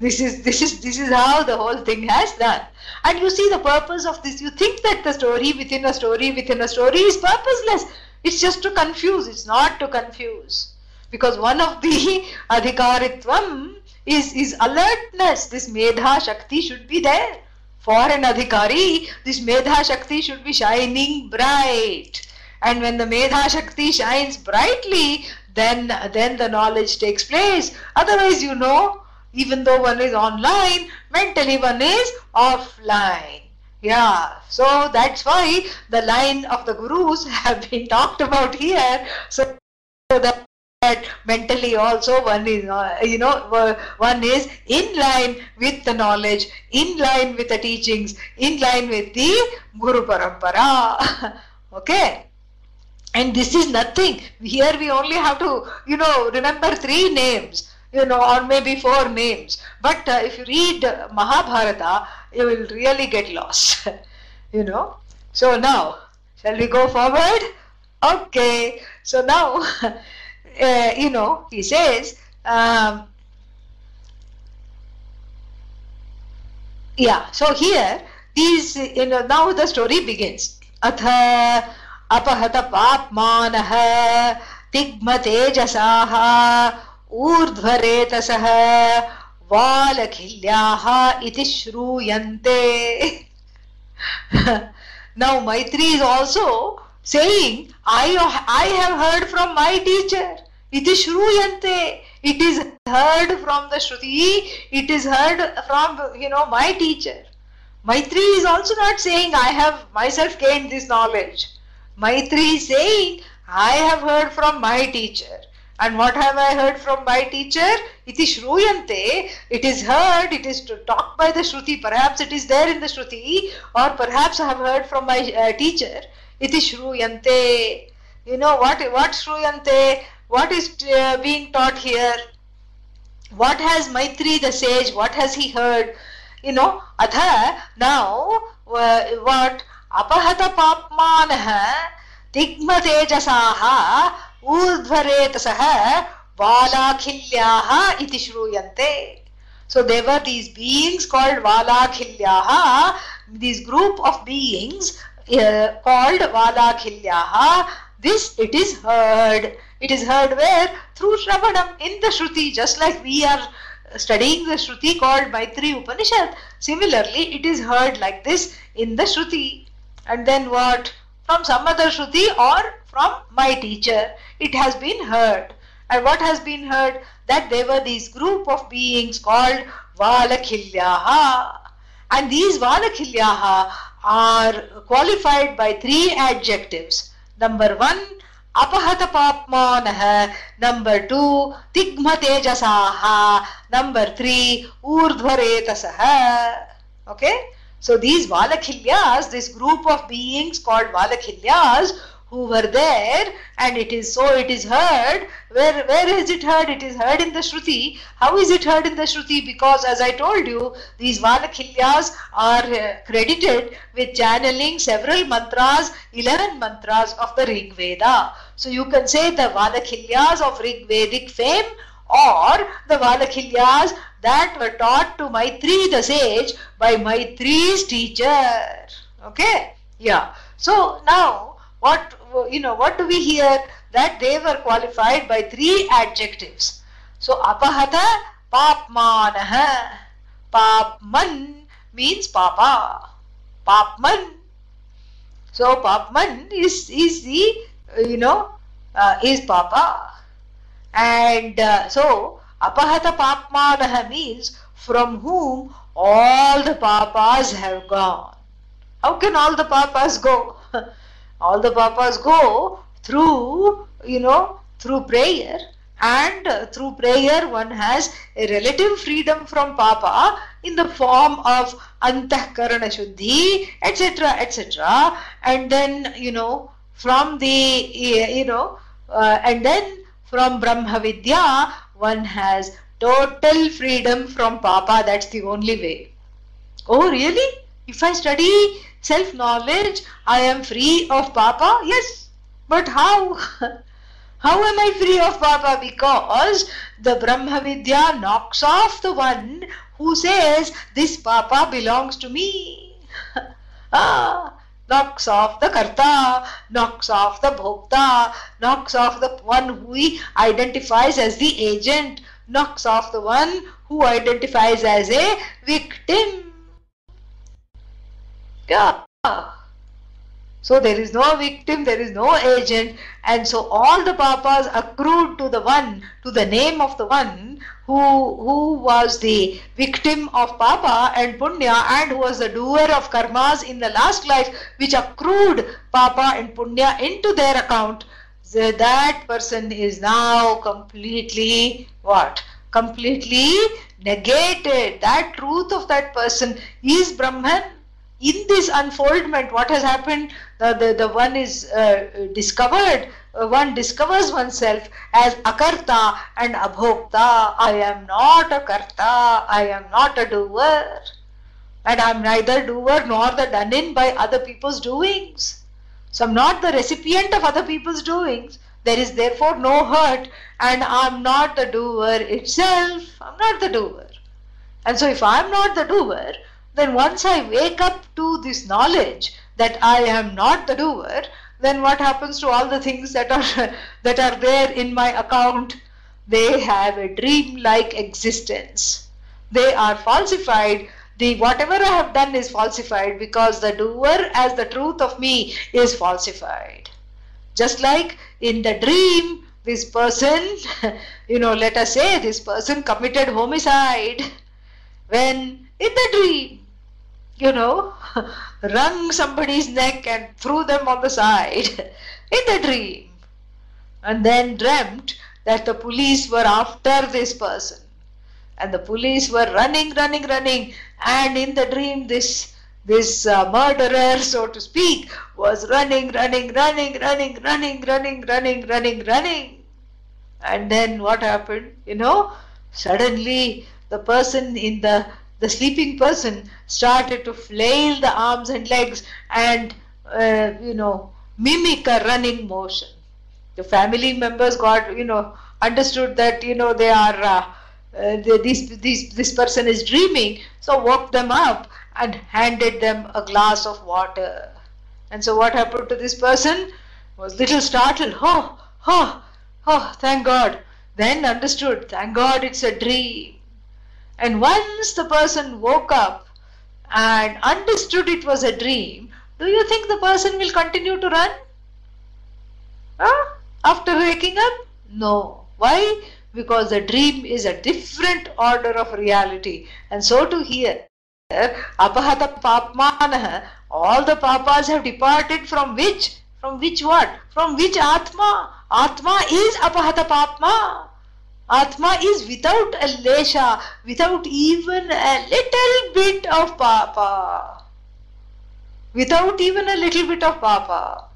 This is this is this is how the whole thing has done. And you see the purpose of this. You think that the story within a story within a story is purposeless. It's just to confuse. It's not to confuse. Because one of the adhikaritvam is, is alertness. This medha shakti should be there. For an adhikari, this medha shakti should be shining bright. And when the medha shakti shines brightly, then then the knowledge takes place. Otherwise, you know, even though one is online, mentally one is offline. Yeah, so that's why the line of the gurus have been talked about here. So that mentally also one is, uh, you know, one is in line with the knowledge, in line with the teachings, in line with the Guru Parampara. okay. And this is nothing. Here we only have to, you know, remember three names you know, or maybe four names. But uh, if you read Mahabharata, you will really get lost, you know. So now, shall we go forward? Okay. So now, uh, you know, he says, um, yeah. So here, these, you know, now the story begins. Atha apahata papmanah tigmatejasaha ऊर्ध्वरेतसः वालखिल्याः इति श्रूयन्ते now Maitri is also saying I, have heard from my teacher iti shruyante it is heard from the shruti it is heard from you know my teacher Maitri is also not saying I have myself gained this knowledge Maitri is saying I have heard from my teacher and what have I heard from my teacher? Iti shruyante. It is heard, it is talked by the Shruti. Perhaps it is there in the Shruti, or perhaps I have heard from my uh, teacher. इति श्रूयन्ते। You know what what श्रूयन्ते? What is being that here what has Maitri the sage what has he heard you know अथ now what अपहतपाप्मानः दिग्मतेजसाः ऊर्ध्वरेतसः वालाखिल्याः इति श्रूयन्ते। So there these beings called Valakhilyah these group of beings uh, called Valakhilyaha. This it is heard. It is heard where? Through Shravanam in the Shruti, just like we are studying the Shruti called Maitri Upanishad. Similarly, it is heard like this in the Shruti. And then what? From some other Shruti or from my teacher. It has been heard. And what has been heard? That there were these group of beings called Valakhilyaha. And these Valakhilyaha are qualified by three adjectives. Number one, apahata papmanah. Number two, tigma. Number three, urdhvaretasah. Okay? So these Valakhilyas, this group of beings called Valakhilyas, who were there and it is so it is heard. Where where is it heard? It is heard in the shruti. How is it heard in the shruti? Because as i told you these valakhilyas are uh, credited with channeling several mantras 11 mantras of the rig veda. So you can say the valakhilyas of rig vedic fame or the valakhilyas that were taught to maitri the sage by maitri's teacher. Okay? Yeah. So now what you know what do we hear? That they were qualified by three adjectives. So apahata papmanah papman means papa. Papman. So papman is is the you know uh, is papa. And uh, so apahata papmanah means from whom all the papas have gone. How can all the papas go all the papas go through you know through prayer. And uh, through prayer one has a relative freedom from papa in the form of antahkarana shuddhi etc etc and then you know from the you know uh, and then from brahma vidya one has total freedom from papa. That's the only way. Oh really? If i study self knowledge i am free of papa? Yes. But how? How am i free of papa? Because the brahma vidya knocks off the one who says this papa belongs to me. Ah knocks off the karta knocks off the bhokta knocks off the one who he identifies as the agent knocks off the one who identifies as a victim yeah. So there is no victim, there is no agent, and so all the papas accrued to the one, to the name of the one who who was the victim of papa and punya and who was the doer of karmas in the last life, which accrued papa and punya into their account. So that person is now completely what? Completely negated. That truth of that person is Brahman in this unfoldment what has happened the, the, the one is uh, discovered uh, one discovers oneself as akarta and abhokta. I am not a karta. I am not a doer. And i am neither doer nor the done in by other people's doings. So i'm not the recipient of other people's doings. There is therefore no hurt and i'm not the doer itself. I'm not the doer. And so if i'm not the doer then once I wake up to this knowledge that I am not the doer, then what happens to all the things that are that are there in my account? They have a dream-like existence. They are falsified. The whatever I have done is falsified because the doer as the truth of me is falsified. Just like in the dream, this person, you know, let us say this person committed homicide when in the dream you know, wrung somebody's neck and threw them on the side in the dream. And then dreamt that the police were after this person. And the police were running, running, running. And in the dream, this this uh, murderer, so to speak, was running, running, running, running, running, running, running, running, running. And then what happened? You know, suddenly the person in the the sleeping person started to flail the arms and legs and uh, you know mimic a running motion. The family members got you know understood that you know they are uh, uh, they, this this this person is dreaming so woke them up and handed them a glass of water. And so what happened to this person was little startled. Oh oh oh thank god. Then understood thank god it's a dream and once the person woke up and understood it was a dream do you think the person will continue to run? Huh? after waking up? No. Why? Because the dream is a different order of reality. And so to here apahata papmanah all the papas have departed from which? From which what? From which atma? Atma is apahata papma atma is without a lesha without even a little bit of papa without even a little bit of papa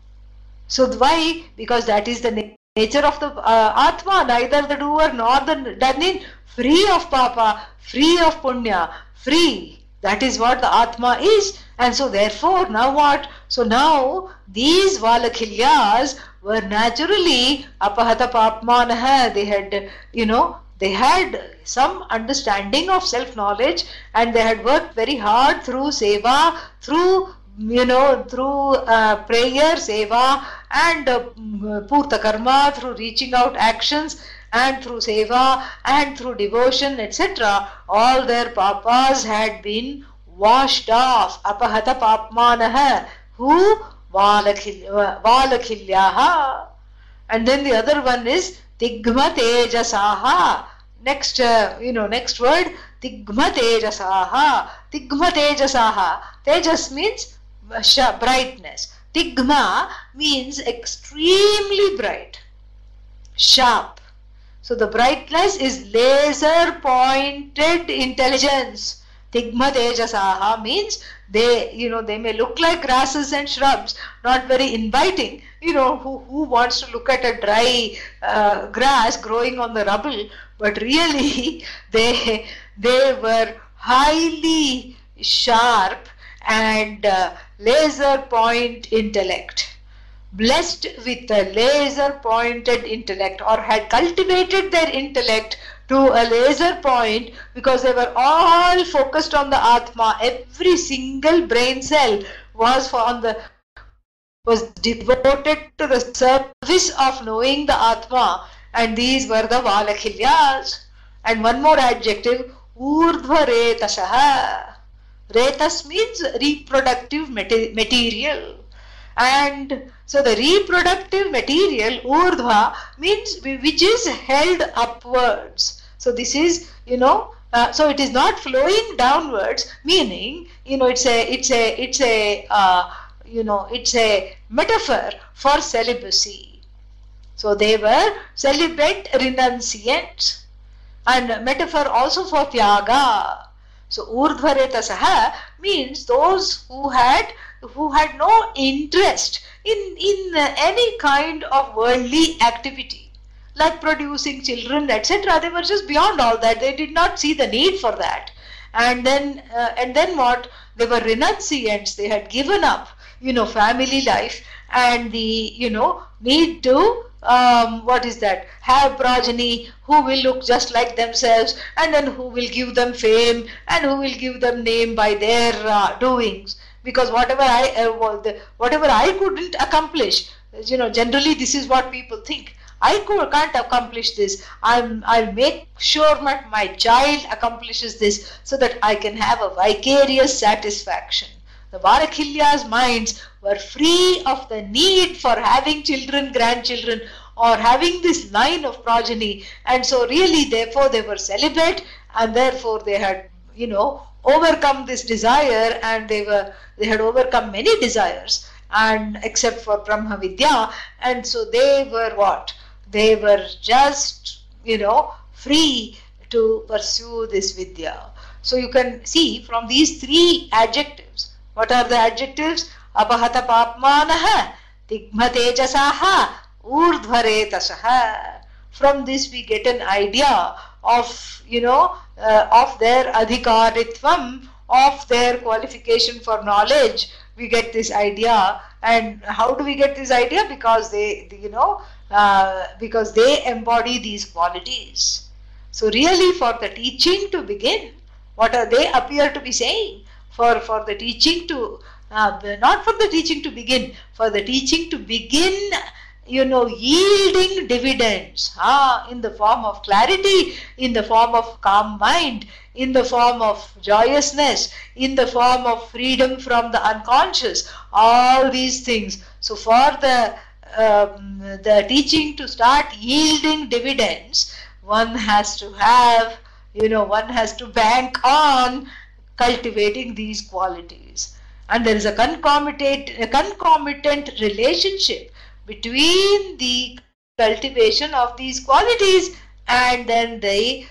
so why because that is the nature of the uh, Atma, neither the doer nor the done free of Papa, free of Punya, free. That is what the Atma is. And so therefore, now what? So now these Valakhilyas were naturally apahata papmanaha. They had, you know, they had some understanding of self-knowledge and they had worked very hard through seva, through you know, through uh, prayer, seva, and uh, purta karma, through reaching out actions, and through seva, and through devotion, etc., all their papas had been washed off. Apahata papmanaha, who valakhilyaha. And then the other one is tigma tejasaha. Next, uh, you know, next word, tigma tejasaha. Tigma tejasaha. Tejas means brightness. Tigma means extremely bright, sharp. So the brightness is laser pointed intelligence. Tigma tejasaha means they, you know, they may look like grasses and shrubs, not very inviting. You know, who, who wants to look at a dry uh, grass growing on the rubble? But really, they, they were highly sharp and uh, laser point intellect blessed with a laser pointed intellect or had cultivated their intellect to a laser point because they were all focused on the atma. Every single brain cell was on the was devoted to the service of knowing the atma. And these were the valakhilyas and one more adjective urdhvaretasah Retas means reproductive material. And so the reproductive material, urdhva, means which is held upwards. So this is, you know, uh, so it is not flowing downwards, meaning, you know, it's a, it's a, it's a, uh, you know, it's a metaphor for celibacy. So they were celibate renunciants and metaphor also for tyaga. So urdhvaretasaha means those who had who had no interest in in any kind of worldly activity like producing children etc they were just beyond all that. They did not see the need for that. And then uh, and then what? They were renunciants. They had given up you know family life and the you know need to um, what is that? Have progeny who will look just like themselves and then who will give them fame and who will give them name by their uh, doings because whatever i uh, whatever i couldn't accomplish you know generally this is what people think I can't accomplish this. I'm, I'll make sure that my child accomplishes this so that I can have a vicarious satisfaction. The Valakhilya's minds were free of the need for having children, grandchildren, or having this line of progeny. And so, really, therefore, they were celibate, and therefore, they had, you know, overcome this desire, and they were they had overcome many desires, and except for Brahma Vidya, and so they were what? They were just, you know, free to pursue this Vidya. So you can see from these three adjectives what are the adjectives? Apahata papmanaha, tigma tejasaha, urdhvaretasaha. From this we get an idea of, you know, uh, of their adhikaritvam of their qualification for knowledge, we get this idea. And how do we get this idea? Because they, you know, uh, because they embody these qualities. So really for the teaching to begin, what are they appear to be saying? For, for the teaching to, uh, not for the teaching to begin, for the teaching to begin you know, yielding dividends ah, in the form of clarity, in the form of calm mind, in the form of joyousness, in the form of freedom from the unconscious, all these things. So, for the um, the teaching to start yielding dividends, one has to have, you know, one has to bank on cultivating these qualities. And there is a concomitant, a concomitant relationship between the cultivation of these qualities and then the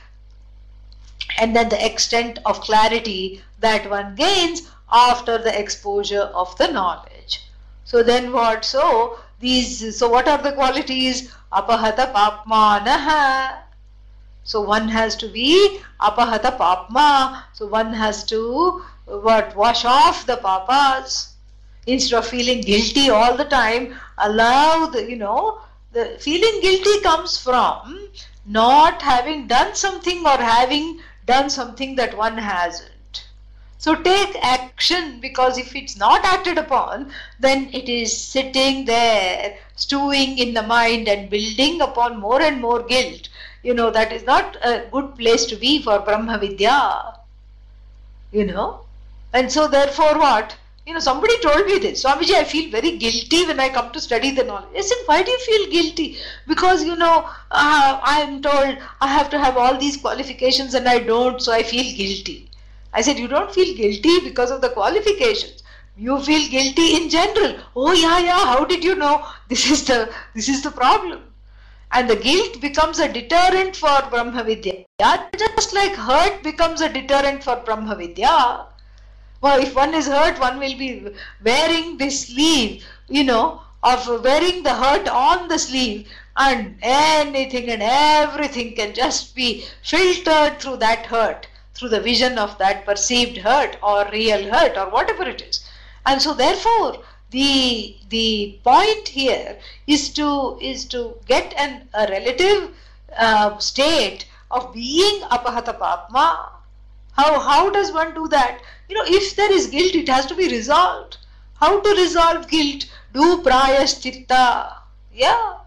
and then the extent of clarity that one gains after the exposure of the knowledge. So then what? So these so what are the qualities? Apahata papmanaha. So one has to be apahata papma. So one has to what? Wash off the papas instead of feeling guilty all the time allow the you know the feeling guilty comes from not having done something or having done something that one hasn't. So take action because if it's not acted upon then it is sitting there stewing in the mind and building upon more and more guilt. You know that is not a good place to be for brahma vidya. You know? And so therefore what you know, somebody told me this. Swamiji, I feel very guilty when I come to study the knowledge. I said, why do you feel guilty? Because, you know, uh, I am told I have to have all these qualifications and I don't, so I feel guilty. I said, you don't feel guilty because of the qualifications. You feel guilty in general. Oh yeah, yeah, how did you know? This is the, this is the problem. And the guilt becomes a deterrent for Brahma Vidya. Just like hurt becomes a deterrent for Brahma Vidya well, if one is hurt, one will be wearing this sleeve, you know, of wearing the hurt on the sleeve, and anything and everything can just be filtered through that hurt, through the vision of that perceived hurt or real hurt or whatever it is. And so, therefore, the the point here is to is to get an a relative uh, state of being apahata papma. How how does one do that? You know, if there is guilt, it has to be resolved. How to resolve guilt? Do prayaschitta. Yeah.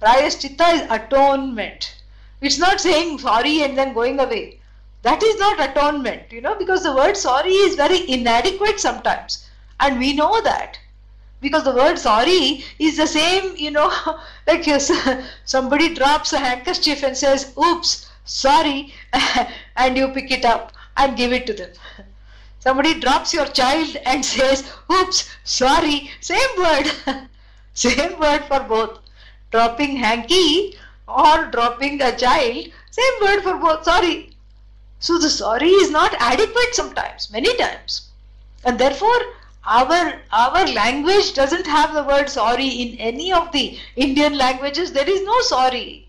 Prayaschitta is atonement. It's not saying sorry and then going away. That is not atonement, you know, because the word sorry is very inadequate sometimes. And we know that. Because the word sorry is the same, you know, like somebody drops a handkerchief and says, oops, sorry, and you pick it up and give it to them. Somebody drops your child and says, oops, sorry, same word. same word for both. Dropping hanky or dropping a child, same word for both, sorry. So the sorry is not adequate sometimes, many times. And therefore, our our language doesn't have the word sorry in any of the Indian languages. There is no sorry.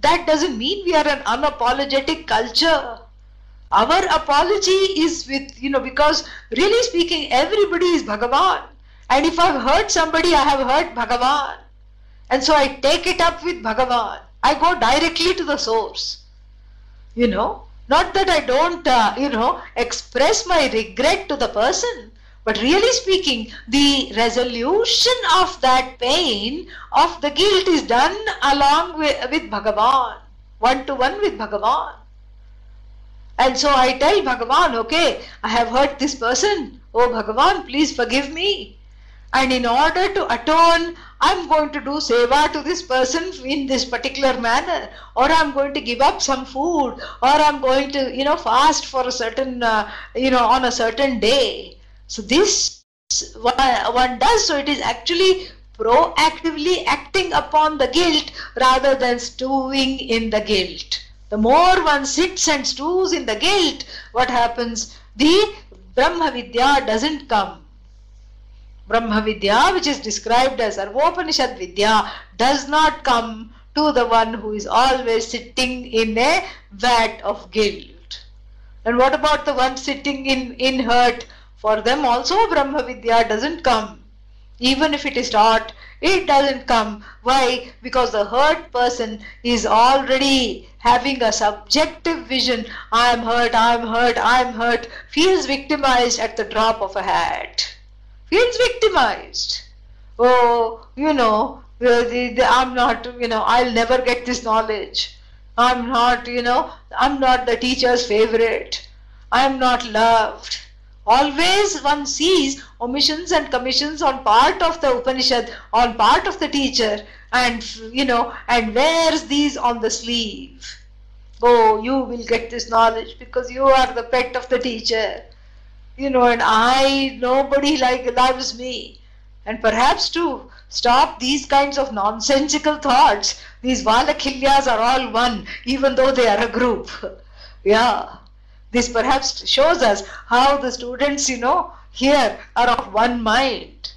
That doesn't mean we are an unapologetic culture our apology is with, you know, because really speaking, everybody is Bhagavan. And if I've hurt somebody, I have hurt Bhagavan. And so I take it up with Bhagavan. I go directly to the source. You know, not that I don't, uh, you know, express my regret to the person, but really speaking, the resolution of that pain, of the guilt is done along with, with Bhagavan, one to one with Bhagavan. And so I tell Bhagavan, okay, I have hurt this person. Oh Bhagavan, please forgive me. And in order to atone, I'm going to do seva to this person in this particular manner. Or I'm going to give up some food. Or I'm going to, you know, fast for a certain, uh, you know, on a certain day. So this one does. So it is actually proactively acting upon the guilt rather than stewing in the guilt. The more one sits and stews in the guilt, what happens? The Brahma Vidya doesn't come. Brahma Vidya, which is described as Sarvopanishad Vidya, does not come to the one who is always sitting in a vat of guilt. And what about the one sitting in, in hurt? For them also Brahma Vidya doesn't come. Even if it is taught, it doesn't come. Why? Because the hurt person is already having a subjective vision. I am hurt, I am hurt, I am hurt. Feels victimized at the drop of a hat. Feels victimized. Oh, you know, I'm not, you know, I'll never get this knowledge. I'm not, you know, I'm not the teacher's favorite. I'm not loved. Always one sees omissions and commissions on part of the Upanishad, on part of the teacher, and, you know, and wears these on the sleeve. Oh, you will get this knowledge because you are the pet of the teacher. You know, and I, nobody like loves me. And perhaps to stop these kinds of nonsensical thoughts, these Valakilyas are all one, even though they are a group. yeah. This perhaps shows us how the students, you know, here are of one mind.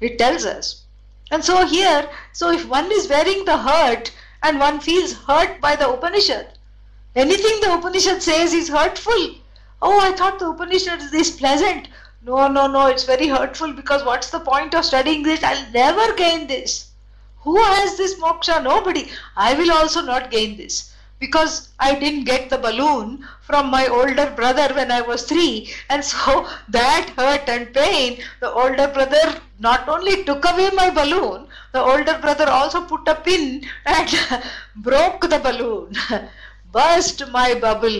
It tells us. And so here, so if one is wearing the hurt and one feels hurt by the Upanishad, anything the Upanishad says is hurtful. Oh, I thought the Upanishad is pleasant. No, no, no, it's very hurtful because what's the point of studying this? I'll never gain this. Who has this moksha? Nobody. I will also not gain this because I didn't get the balloon from my older brother when I was three. And so that hurt and pain, the older brother not only took away my balloon, the older brother also put a pin and broke the balloon. burst my bubble.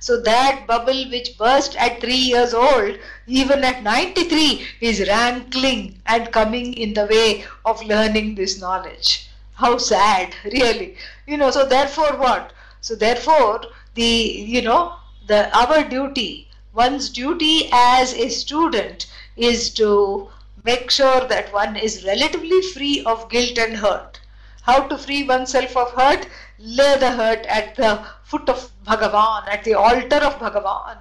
so that bubble which burst at three years old, even at 93, is rankling and coming in the way of learning this knowledge. How sad, really. You know, so therefore what? So therefore, the, you know, the our duty, one's duty as a student is to make sure that one is relatively free of guilt and hurt. How to free oneself of hurt? Lay the hurt at the foot of Bhagavan, at the altar of Bhagavan.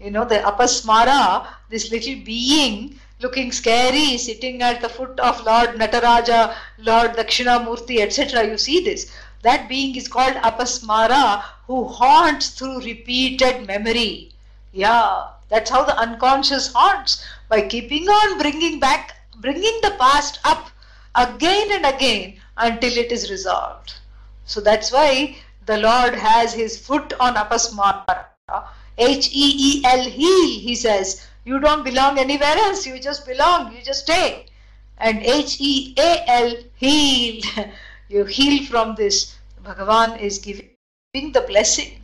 You know, the Apasmara, this little being looking scary, sitting at the foot of Lord Nataraja, Lord Dakshinamurti, etc. You see this. That being is called Apasmara, who haunts through repeated memory. Yeah, that's how the unconscious haunts by keeping on bringing back, bringing the past up again and again until it is resolved. So that's why the Lord has his foot on Apasmara. H E E L, heal, he says. You don't belong anywhere else, you just belong, you just stay. And H E A L, heal. you heal from this. Bhagavan is giving the blessing.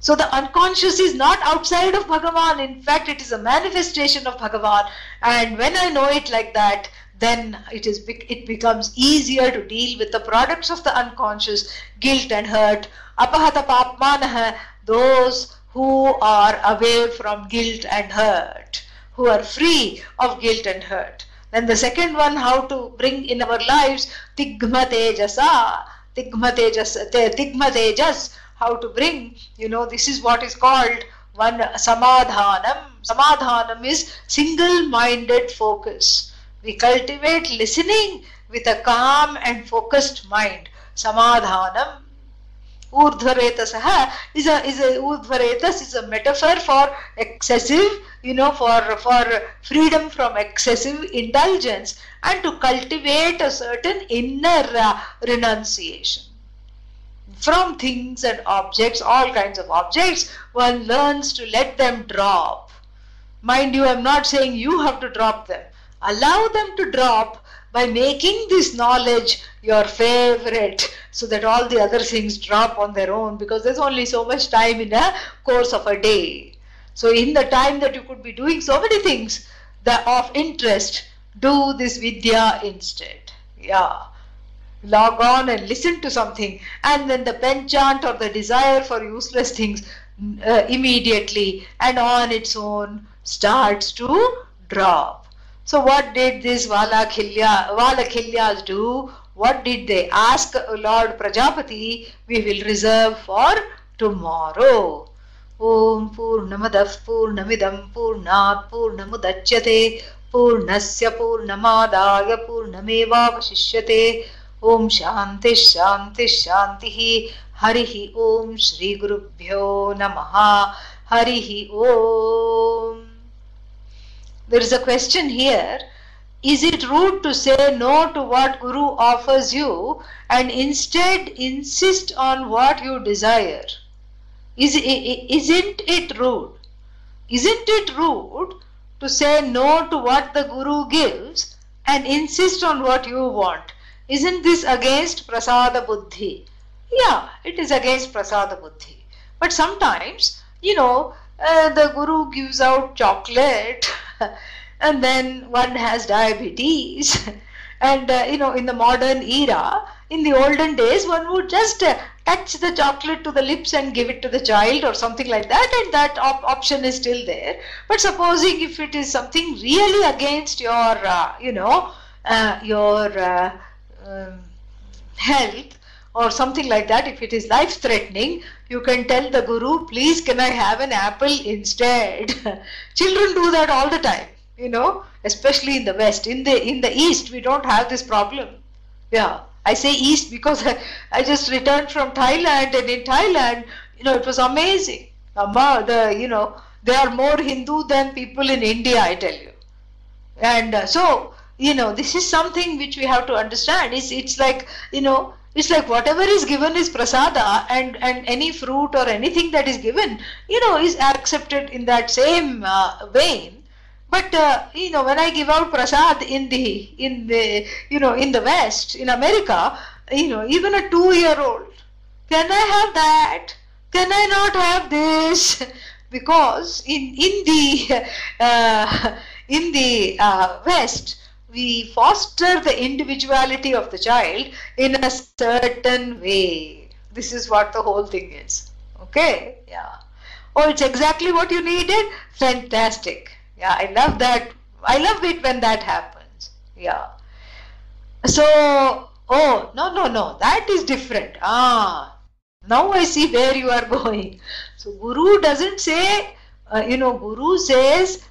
So the unconscious is not outside of Bhagavan. In fact, it is a manifestation of Bhagavan. And when I know it like that, then it is it becomes easier to deal with the products of the unconscious, guilt and hurt. Apahata papmanah, those who are away from guilt and hurt, who are free of guilt and hurt. Then the second one, how to bring in our lives tigma tejasa, tigma how to bring, you know, this is what is called one samadhanam. Samadhanam is single-minded focus. We cultivate listening with a calm and focused mind. Samadhanam. Urdhvaretasah is a is a Urdhvaretas is a metaphor for excessive, you know, for for freedom from excessive indulgence and to cultivate a certain inner uh, renunciation from things and objects, all kinds of objects, one learns to let them drop. Mind you, I'm not saying you have to drop them. Allow them to drop by making this knowledge your favorite so that all the other things drop on their own because there's only so much time in a course of a day. So in the time that you could be doing so many things that of interest, do this vidya instead. Yeah log on and listen to something and then the penchant or the desire for useless things uh, immediately and on its own starts to drop. So what did these Valakhilya, Valakhilyas do? What did they ask Lord Prajapati? We will reserve for tomorrow. ॐ पूर्णमदः पूर्णमिदं पूर्णात् पूर्णमुदच्यते पूर्णस्य पूर्णमादाय पूर्णमेवावशिष्यते शांति शांति शांति Harihi Om Shri Gurubhyo Namaha Harihi Om. There is a question here. Is it rude to say no to what Guru offers you and instead insist on what you desire? Is, isn't it rude? Isn't it rude to say no to what the Guru gives and insist on what you want? Isn't this against prasada buddhi? Yeah, it is against prasada buddhi. But sometimes, you know, uh, the Guru gives out chocolate and then one has diabetes. and, uh, you know, in the modern era, in the olden days, one would just uh, touch the chocolate to the lips and give it to the child or something like that, and that op- option is still there. But supposing if it is something really against your, uh, you know, uh, your uh, um, health or something like that, if it is life threatening, you can tell the guru, please, can I have an apple instead? Children do that all the time, you know, especially in the West. In the in the East, we don't have this problem. Yeah, I say East because I, I just returned from Thailand, and in Thailand, you know, it was amazing. The you know they are more Hindu than people in India, I tell you. And uh, so you know this is something which we have to understand it's it's like you know it's like whatever is given is prasada and and any fruit or anything that is given you know is accepted in that same uh, vein. But uh, you know when i give out prasad in the in the you know in the west in america you know even a 2 year old can i have that? Can i not have this? Because in in the uh, in the uh, west we foster the individuality of the child in a certain way. This is what the whole thing is. Okay? Yeah. Oh, it's exactly what you needed? Fantastic. Yeah, I love that. I love it when that happens. Yeah. So, oh, no, no, no. That is different. Ah, now I see where you are going. So, Guru doesn't say, uh, you know, Guru says,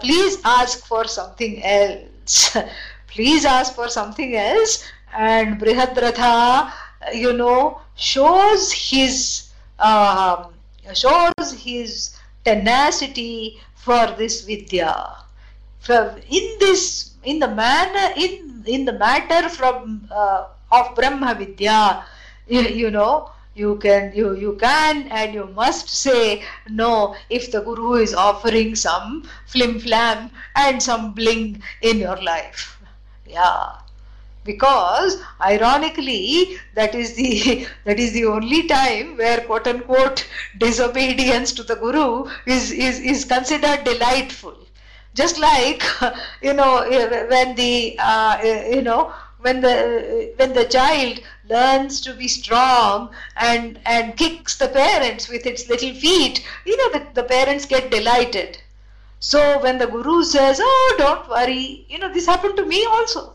please ask for something else please ask for something else. And Brihadratha you know shows his um, shows his tenacity for this vidya. In this in the manner in in the matter from uh, of brahma vidya you, you know you can you you can and you must say no if the guru is offering some flim flam and some bling in your life. Yeah. Because ironically that is the that is the only time where quote unquote disobedience to the guru is is, is considered delightful. Just like eh, uh, eh, you know when the uh, you know when the when the child learns to be strong and and kicks the parents with its little feet. You know the, the parents get delighted. So when the guru says oh don't worry you know this happened to me also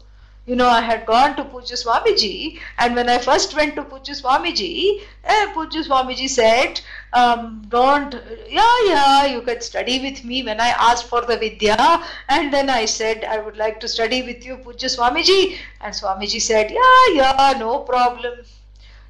you know, I had gone to Pujya Swamiji, and when I first went to Pujya Swamiji, eh, Pujya Swamiji said, um, Don't, yeah, yeah, you can study with me when I asked for the Vidya. And then I said, I would like to study with you, Pujya Swamiji. And Swamiji said, Yeah, yeah, no problem.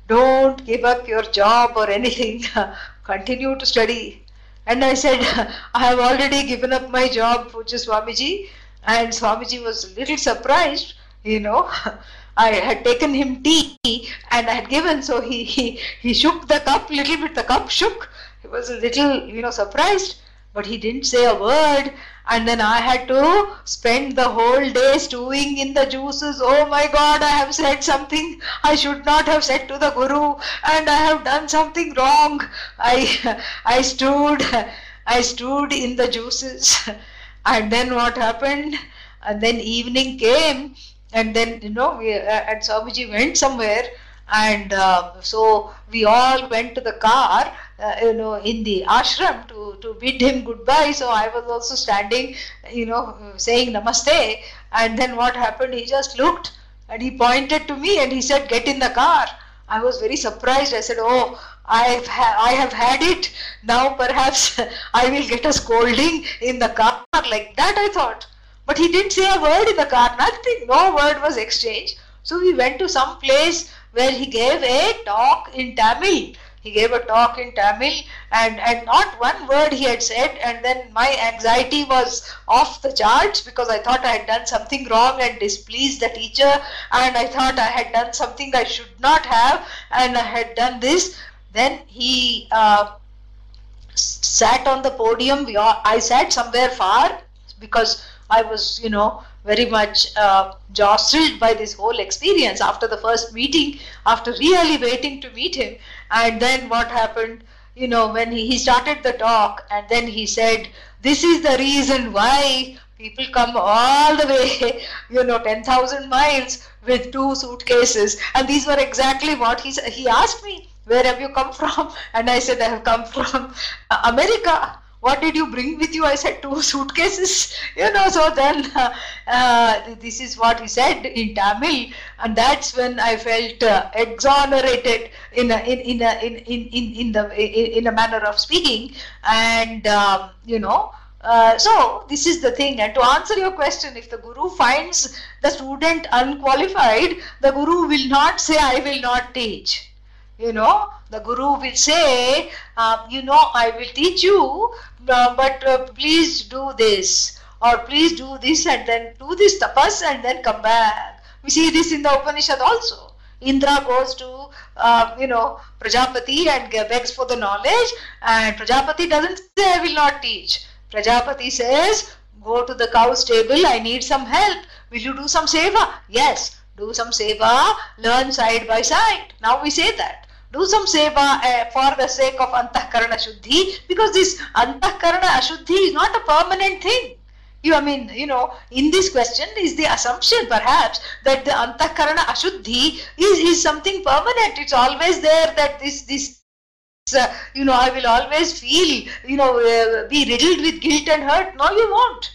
Don't give up your job or anything, continue to study. And I said, I have already given up my job, Pujya Swamiji. And Swamiji was a little surprised you know I had taken him tea and I had given so he he, he shook the cup little bit the cup shook. He was a little you know surprised but he didn't say a word. And then I had to spend the whole day stewing in the juices. Oh my god I have said something I should not have said to the guru and I have done something wrong. I I stewed I stewed in the juices. And then what happened? And then evening came and then you know we uh, and Swamiji went somewhere and uh, so we all went to the car uh, you know in the ashram to to bid him goodbye. So i was also standing you know saying namaste. And then what happened? He just looked and he pointed to me and he said get in the car. I was very surprised. I said oh I've ha- I have had it. Now perhaps I will get a scolding in the car like that I thought but he didn't say a word in the car, nothing, no word was exchanged. So we went to some place where he gave a talk in Tamil. He gave a talk in Tamil and, and not one word he had said and then my anxiety was off the charts because I thought I had done something wrong and displeased the teacher and I thought I had done something I should not have and I had done this. Then he uh, sat on the podium. I sat somewhere far because I was, you know, very much uh, jostled by this whole experience after the first meeting, after really waiting to meet him. And then what happened, you know, when he, he started the talk and then he said, This is the reason why people come all the way, you know, 10,000 miles with two suitcases. And these were exactly what he. He asked me, Where have you come from? And I said, I have come from America what did you bring with you? I said, two suitcases. You know, so then uh, uh, this is what he said in Tamil, and that's when I felt uh, exonerated in a, in in a, in in in, in the in, a manner of speaking, and um, you know. Uh, so this is the thing and to answer your question if the guru finds the student unqualified the guru will not say i will not teach you know the guru will say uh, you know i will teach you uh, but uh, please do this or please do this and then do this tapas and then come back. We see this in the Upanishad also. Indra goes to, uh, you know, Prajapati and begs for the knowledge and Prajapati doesn't say, I will not teach. Prajapati says, go to the cow stable, I need some help. Will you do some seva? Yes, do some seva, learn side by side. Now we say that do some seva uh, for the sake of antahkarana shuddhi because this antahkarana ashuddhi is not a permanent thing. You, I mean, you know, in this question is the assumption perhaps that the antahkarana ashuddhi is, is something permanent. It's always there that this, this, uh, you know, I will always feel, you know, uh, be riddled with guilt and hurt. No, you won't.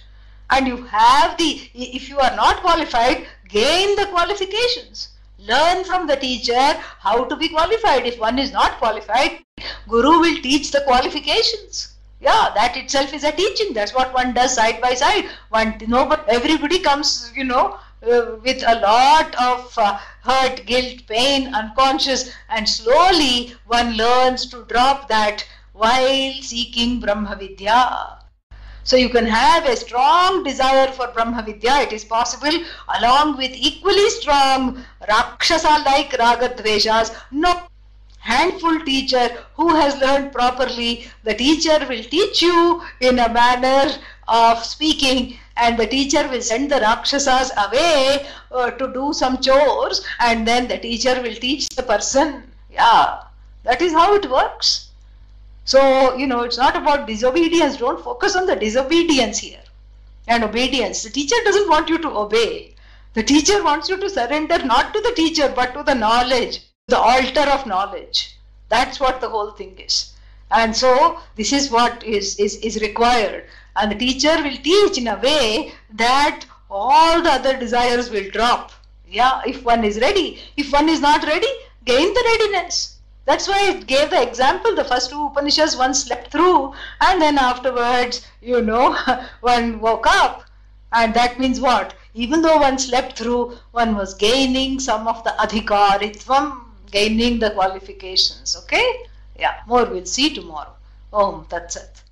And you have the, if you are not qualified, gain the qualifications learn from the teacher how to be qualified. If one is not qualified, Guru will teach the qualifications. Yeah, that itself is a teaching. That's what one does side by side. One, you know, but everybody comes, you know, uh, with a lot of uh, hurt, guilt, pain, unconscious, and slowly one learns to drop that while seeking Brahma Vidya. So you can have a strong desire for Brahma Vidya, it is possible, along with equally strong Rakshasa-like Ragadveshas. No handful teacher who has learned properly, the teacher will teach you in a manner of speaking and the teacher will send the Rakshasas away uh, to do some chores and then the teacher will teach the person. Yeah, that is how it works. So, you know, it's not about disobedience. Don't focus on the disobedience here and obedience. The teacher doesn't want you to obey. The teacher wants you to surrender not to the teacher but to the knowledge, the altar of knowledge. That's what the whole thing is. And so this is what is, is, is required. And the teacher will teach in a way that all the other desires will drop. Yeah, if one is ready. If one is not ready, gain the readiness. That's why it gave the example. The first two Upanishads one slept through, and then afterwards, you know, one woke up. And that means what? Even though one slept through, one was gaining some of the adhikaritvam, gaining the qualifications. Okay? Yeah, more we'll see tomorrow. Om Tat Sat.